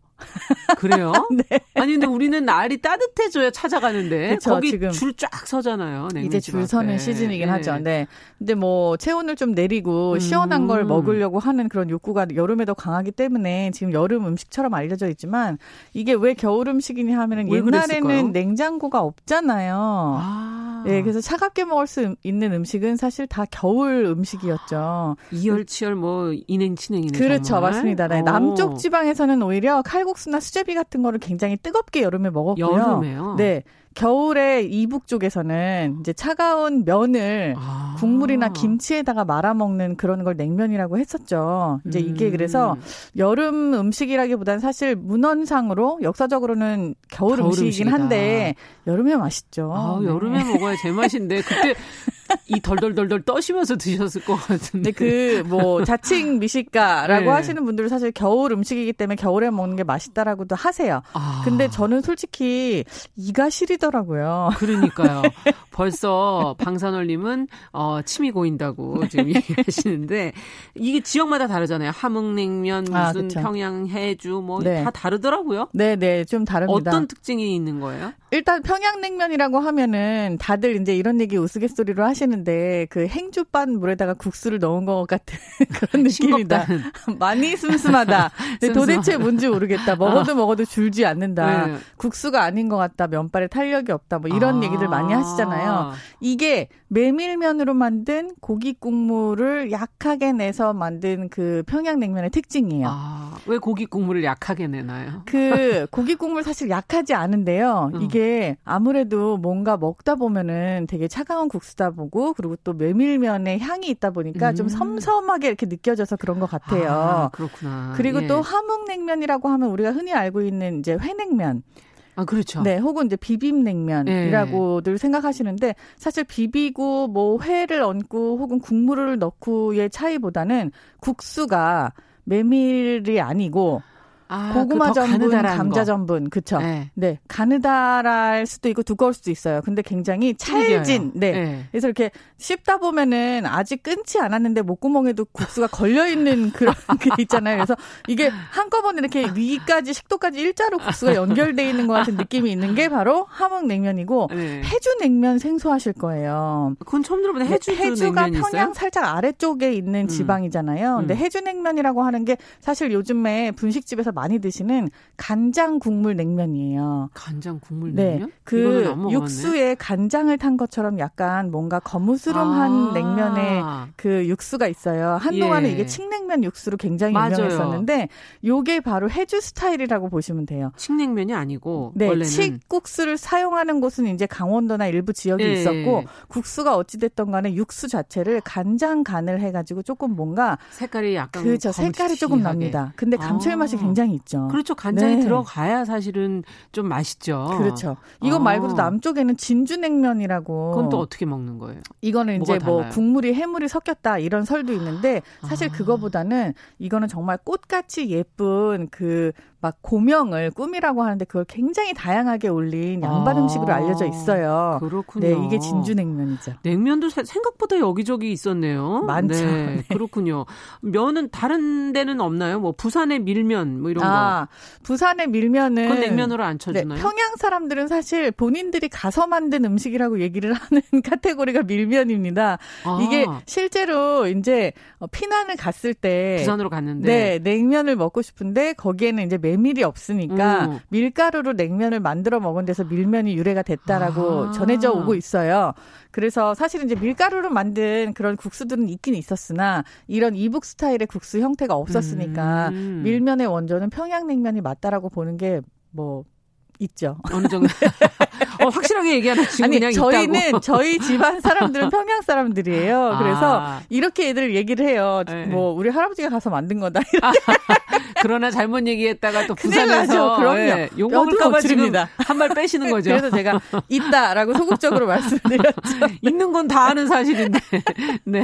그래요? 네. 아니 근데 우리는 날이 따뜻해져야 찾아가는데 그쵸, 거기 지금 줄쫙 서잖아요. 이제 줄 서는 시즌이긴 네. 하죠. 네. 근데 뭐 체온을 좀 내리고 음. 시원한 걸 먹으려고 하는 그런 욕구가 여름에 더 강하기 때문에 지금 여름 음식처럼 알려져 있지만 이게 왜 겨울 음식이냐 하면은 옛날에는 그랬을까요? 냉장고가 없잖아요. 아. 네, 그래서 차갑게 먹을 수 있는 음식은 사실 다 겨울 음식이었죠. 이열치열 뭐 인행치냉이네. 그렇죠, 정말. 맞습니다. 네, 남쪽 지방에서는 오히려 칼 국수나 수제비 같은 거를 굉장히 뜨겁게 여름에 먹었고요. 여름에요? 네. 겨울에 이북 쪽에서는 이제 차가운 면을 아. 국물이나 김치에다가 말아 먹는 그런 걸 냉면이라고 했었죠. 이제 이게 그래서 음. 여름 음식이라기보다는 사실 문헌상으로 역사적으로는 겨울, 겨울 음식이긴 음식이다. 한데 여름에 맛있죠. 아, 네. 여름에 먹어야 제맛인데 그때 이 덜덜덜덜 떠시면서 드셨을 것 같은데. 그, 뭐, 자칭 미식가라고 네. 하시는 분들은 사실 겨울 음식이기 때문에 겨울에 먹는 게 맛있다라고도 하세요. 아. 근데 저는 솔직히 이가 시리더라고요. 그러니까요. 벌써 방산월님은, 어, 침이 고인다고 지금 얘기하시는데, 이게 지역마다 다르잖아요. 함흥냉면, 아, 무슨 아, 평양 해주, 뭐, 네. 다 다르더라고요. 네네, 네, 좀 다릅니다. 어떤 특징이 있는 거예요? 일단 평양냉면이라고 하면은 다들 이제 이런 얘기 우스갯소리로 하시 는데 그 행주반 물에다가 국수를 넣은 것 같은 그런 느낌이다. 많이 슴슴하다. 도대체 뭔지 모르겠다. 먹어도 아. 먹어도 줄지 않는다. 네. 국수가 아닌 것 같다. 면발에 탄력이 없다. 뭐 이런 아. 얘기들 많이 하시잖아요. 이게 메밀면으로 만든 고기 국물을 약하게 내서 만든 그 평양냉면의 특징이에요. 아, 왜 고기 국물을 약하게 내나요? 그 고기 국물 사실 약하지 않은데요. 음. 이게 아무래도 뭔가 먹다 보면은 되게 차가운 국수다 보고 그리고 또 메밀면의 향이 있다 보니까 음. 좀 섬섬하게 이렇게 느껴져서 그런 것 같아요. 아, 그렇구나. 그리고 예. 또 함흥냉면이라고 하면 우리가 흔히 알고 있는 이제 회냉면. 아, 그렇죠. 네, 혹은 이제 비빔냉면이라고들 네. 생각하시는데 사실 비비고 뭐 회를 얹고 혹은 국물을 넣고의 차이보다는 국수가 메밀이 아니고 아, 그 고구마 그 전분, 감자 거. 전분, 그쵸? 네. 네. 가느다랄 수도 있고 두꺼울 수도 있어요. 근데 굉장히 찰진, 네. 네. 그래서 이렇게 씹다 보면은 아직 끊지 않았는데 목구멍에도 국수가 걸려있는 그런 게 있잖아요. 그래서 이게 한꺼번에 이렇게 위까지 식도까지 일자로 국수가 연결돼 있는 것 같은 느낌이 있는 게 바로 함흥냉면이고 네. 해주냉면 생소하실 거예요. 그건 처음 들어보네. 해주 해주가 평양 있어요? 살짝 아래쪽에 있는 음. 지방이잖아요. 음. 근데 해주냉면이라고 하는 게 사실 요즘에 분식집에서 많이 드시는 간장 국물 냉면이에요. 간장 국물 냉면? 네. 그 육수에 간장을 탄 것처럼 약간 뭔가 거무스름한 아~ 냉면의 그 육수가 있어요. 한동안은 예. 이게 칡냉면 육수로 굉장히 맞아요. 유명했었는데 요게 바로 해주 스타일이라고 보시면 돼요. 칡냉면이 아니고 네, 원래는 칡국수를 사용하는 곳은 이제 강원도나 일부 지역이 예. 있었고 국수가 어찌 됐던 간에 육수 자체를 간장 간을 해 가지고 조금 뭔가 색깔이 약간 그죠 색깔이 조금 납니다. 근데 감칠맛이 아. 굉장히 간장이 있죠. 그렇죠. 간장이 네. 들어가야 사실은 좀 맛있죠. 그렇죠. 이거 어. 말고도 남쪽에는 진주냉면이라고. 그건 또 어떻게 먹는 거예요? 이거는 이제 뭐 국물이 해물이 섞였다 이런 설도 있는데 사실 아. 그거보다는 이거는 정말 꽃같이 예쁜 그 막 고명을 꿈이라고 하는데 그걸 굉장히 다양하게 올린 양반 아, 음식으로 알려져 있어요. 그렇군요. 네, 이게 진주 냉면이죠. 냉면도 생각보다 여기저기 있었네요. 많죠. 네, 네. 그렇군요. 면은 다른 데는 없나요? 뭐 부산의 밀면 뭐 이런 아, 거. 부산의 밀면은 그건 냉면으로 안 쳐주나요? 네, 평양 사람들은 사실 본인들이 가서 만든 음식이라고 얘기를 하는 카테고리가 밀면입니다. 아. 이게 실제로 이제 피난을 갔을 때 부산으로 갔는데 네, 냉면을 먹고 싶은데 거기에는 이제 메밀이 없으니까 음. 밀가루로 냉면을 만들어 먹은 데서 밀면이 유래가 됐다라고 아. 전해져 오고 있어요. 그래서 사실 이제 밀가루로 만든 그런 국수들은 있긴 있었으나 이런 이북 스타일의 국수 형태가 없었으니까 음. 밀면의 원조는 평양냉면이 맞다라고 보는 게뭐 있죠. 어느 정도. 어, 확실하게 얘기하는 지금 아니, 그냥 저희는 있다고. 저희 집안 사람들은 평양 사람들이에요. 그래서 아. 이렇게 애들 얘기를 해요. 네. 뭐 우리 할아버지가 가서 만든 거다. 그러나 잘못 얘기했다가 또 부산에서 그럼요. 네, 욕 먹을까봐 지금 한 발 빼시는 거죠. 그래서 제가 있다라고 소극적으로 말씀드렸죠. 있는 건 다 아는 사실인데. 네.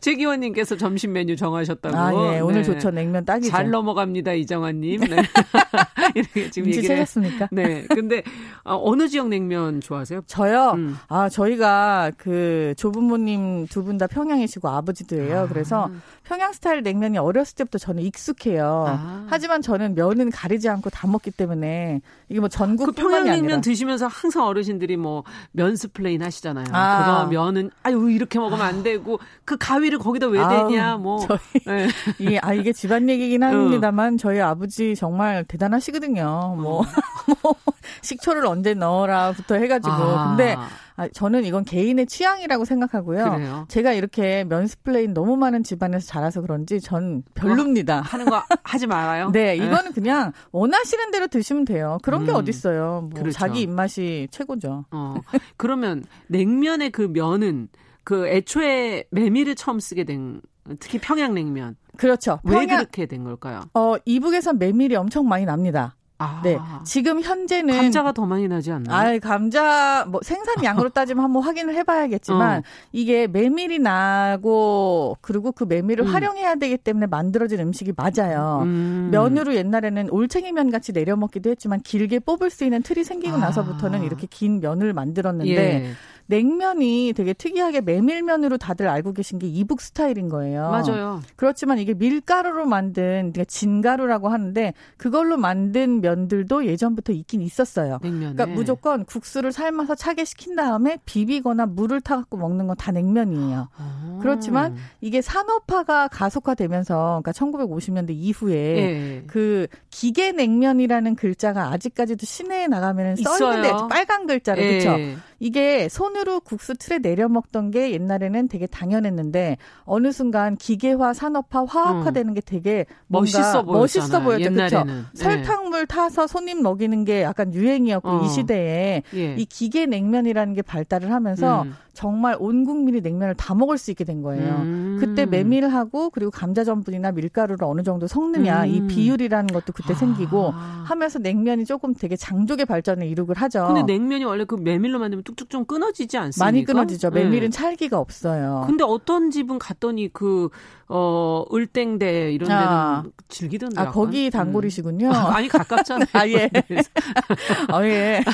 최기원님께서 점심 메뉴 정하셨다고. 아, 예. 오늘 네. 좋죠. 냉면 딱이죠. 잘 넘어갑니다, 이정환님. 네. 이렇게 지금 얘기를 찾았습니까? 네. 근데 어, 느 지역 냉면 좋아하세요? 저요. 음. 아 저희가 그 조부모님 두 분 다 평양이시고 아버지도예요. 아. 그래서 평양 스타일 냉면이 어렸을 때부터 저는 익숙해요. 아. 하지만 저는 면은 가리지 않고 다 먹기 때문에 이게 뭐 전국 그 평양냉면. 드시면서 항상 어르신들이 뭐 면스플레인 하시잖아요. 아. 그거 면은 아유 이렇게 먹으면 안 되고 그 가위를 거기다 왜 대냐 뭐. 저희 네. 이게 아 이게 집안 얘기긴 합니다만 저희 아버지 정말 대단하시거든요. 뭐, 어. 뭐 식초를 언제 넣어라부터 해가지고 아. 근데 아, 저는 이건 개인의 취향이라고 생각하고요. 그래요? 제가 이렇게 면스플레인 너무 많은 집안에서 자라서 그런지 전 별로입니다. 하는 거 하지 말아요. 네, 네, 이거는 그냥 원하시는 대로 드시면 돼요. 그런 음, 게 어딨어요. 뭐 그렇죠. 자기 입맛이 최고죠. 어, 그러면 냉면의 그 면은 그 애초에 메밀을 처음 쓰게 된 특히 평양냉면. 그렇죠. 왜 평양, 그렇게 된 걸까요? 어, 이북에선 메밀이 엄청 많이 납니다. 아. 네. 지금 현재는 감자가 더 많이 나지 않나요? 아, 감자 뭐 생산량으로 따지면 한번 확인을 해 봐야겠지만 어. 이게 메밀이 나고 그리고 그 메밀을 음. 활용해야 되기 때문에 만들어진 음식이 맞아요. 음. 면으로 옛날에는 올챙이면 같이 내려 먹기도 했지만 길게 뽑을 수 있는 틀이 생기고 아. 나서부터는 이렇게 긴 면을 만들었는데 예. 냉면이 되게 특이하게 메밀면으로 다들 알고 계신 게 이북 스타일인 거예요. 맞아요. 그렇지만 이게 밀가루로 만든 그러니까 진가루라고 하는데 그걸로 만든 면들도 예전부터 있긴 있었어요. 냉면에. 그러니까 무조건 국수를 삶아서 차게 식힌 다음에 비비거나 물을 타갖고 먹는 건 다 냉면이에요. 아. 그렇지만 이게 산업화가 가속화되면서 그러니까 1950년대 이후에 예. 그 기계 냉면이라는 글자가 아직까지도 시내에 나가면 써 있는데 빨간 글자로 예. 그렇죠. 이게 손 으로 국수 틀에 내려 먹던 게 옛날에는 되게 당연했는데 어느 순간 기계화, 산업화, 화학화되는 게 되게 멋있어. 멋있어 보였죠. 그렇죠. 네. 설탕물 타서 손님 먹이는 게 약간 유행이었고 어. 이 시대에 예. 이 기계 냉면이라는 게 발달을 하면서 음. 정말 온 국민이 냉면을 다 먹을 수 있게 된 거예요. 음. 그때 메밀하고 그리고 감자 전분이나 밀가루를 어느 정도 섞느냐 음. 이 비율이라는 것도 그때 아. 생기고 하면서 냉면이 조금 되게 장족의 발전을 이루고 하죠. 근데 냉면이 원래 그 메밀로 만들면 뚝뚝 좀 끊어지지 않습니까? 많이 끊어지죠. 메밀은 네. 찰기가 없어요. 근데 어떤 집은 갔더니 그 어, 을땡대 이런 데는 아. 즐기던데. 아, 거기 음. 단골이시군요. 음. 아, 많이 가깝잖아요. 아, 예. 아, 예.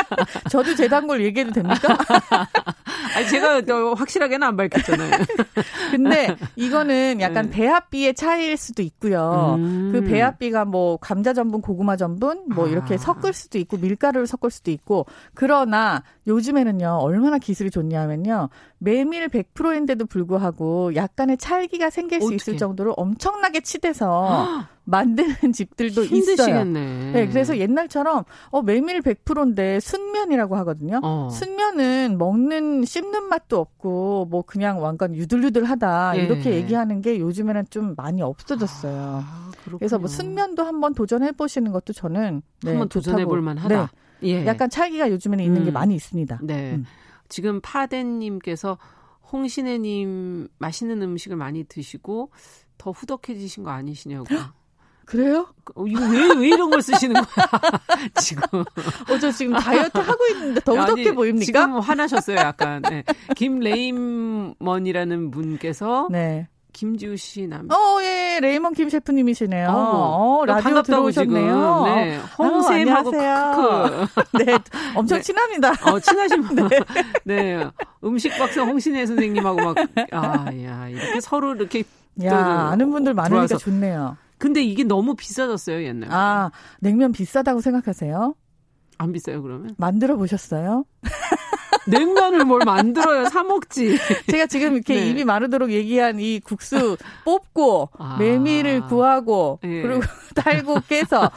저도 제 단골 얘기해도 됩니까? 아니, 제가 확실하게는 안 밝혔잖아요. 근데 이거는 약간 네. 배합비의 차이일 수도 있고요. 음. 그 배합비가 뭐 감자 전분, 고구마 전분 뭐 이렇게 아. 섞을 수도 있고 밀가루를 섞을 수도 있고 그러나 요즘에는요. 얼마나 기술이 좋냐면요. 메밀 100%인데도 불구하고 약간의 찰기가 생길 수 어떡해. 있을 정도로 엄청나게 치대서 만드는 집들도 힘드시겠네. 있어요. 네, 그래서 옛날처럼 어 메밀 100%인데 순면이라고 하거든요. 어. 순면은 먹는 씹는 맛도 없고 뭐 그냥 완전 유들유들하다 예. 이렇게 얘기하는 게 요즘에는 좀 많이 없어졌어요. 아, 그래서 뭐 순면도 한번 도전해 보시는 것도 저는 네, 한번 도전해 볼 만하다. 네. 예. 약간 찰기가 요즘에는 있는 음. 게 많이 있습니다. 네. 음. 지금 파덴님께서 홍신애님 맛있는 음식을 많이 드시고 더 후덕해지신 거 아니시냐고. 그래요? 어, 이거 왜, 왜 이런 걸 쓰시는 거야, 지금. 어, 저 지금 다이어트 하고 있는데 더 후덕해 보입니까? 지금 화나셨어요, 약간. 네. 김레이먼이라는 분께서. 네. 김지우 씨 남. 어, 예, 레이먼 킴 셰프님이시네요. 어, 라디오 들어오셨네요. 네. 홍쌤하고 어, 크크. 네, 엄청 네. 친합니다. 어, 친하신 분. 네. 네. 음식 박사 홍신혜 선생님하고 막, 아, 야, 이렇게 서로 이렇게. 야, 아는 분들 많으니까 들어와서. 좋네요. 근데 이게 너무 비싸졌어요, 옛날에. 아, 냉면 비싸다고 생각하세요? 안 비싸요, 그러면? 만들어 보셨어요? 냉면을 뭘 만들어요? 사 먹지. 제가 지금 이렇게 네. 입이 마르도록 얘기한 이 국수 뽑고 아. 메밀을 구하고 네. 그리고 달고 깨서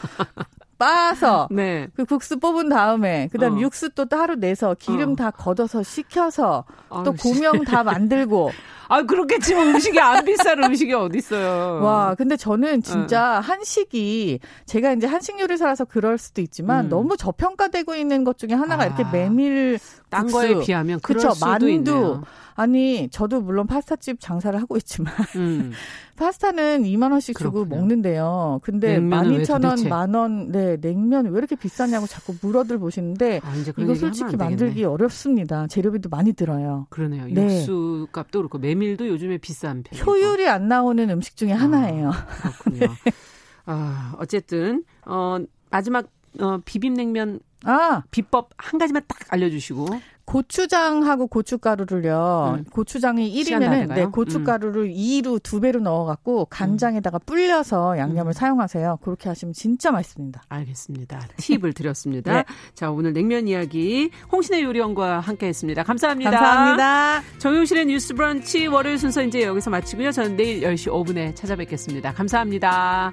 빻아서 네. 그 국수 뽑은 다음에 그다음 어. 육수 또 따로 내서 기름 어. 다 걷어서 식혀서 또 고명 다 만들고 아 그렇겠지만 음식이 안 비싼 음식이 어디 있어요. 와 근데 저는 진짜 어. 한식이 제가 이제 한식 요리사라서 그럴 수도 있지만 음. 너무 저평가되고 있는 것 중에 하나가 아. 이렇게 메밀 딴 거에 비하면 그렇죠 만두 있네요. 아니 저도 물론 파스타집 장사를 하고 있지만 음. 파스타는 2만 원씩 주고 그렇군요. 먹는데요. 근데 12,000원, 만 원, 네 냉면 왜 이렇게 비싸냐고 자꾸 물어들 보시는데 아, 이거 솔직히 만들기 어렵습니다. 재료비도 많이 들어요. 그러네요. 네. 육수 값도 그렇고 메밀도 요즘에 비싼 편. 효율이 안 나오는 음식 중에 아, 하나예요. 그렇군요. 네. 아 어쨌든 어 마지막 어 비빔냉면 아 비법 한 가지만 딱 알려주시고 고추장하고 고춧가루를요. 음. 고추장이 1이면은 네, 고춧가루를 음. 2로 두 배로 넣어 갖고 간장에다가 불려서 양념을 음. 사용하세요. 그렇게 하시면 진짜 맛있습니다. 알겠습니다. 팁을 드렸습니다. 네. 자, 오늘 냉면 이야기 홍신의 요리원과 함께 했습니다. 감사합니다. 감사합니다. 정용실의 뉴스 브런치 월요일 순서 이제 여기서 마치고요. 저는 내일 10시 5분에 찾아뵙겠습니다. 감사합니다.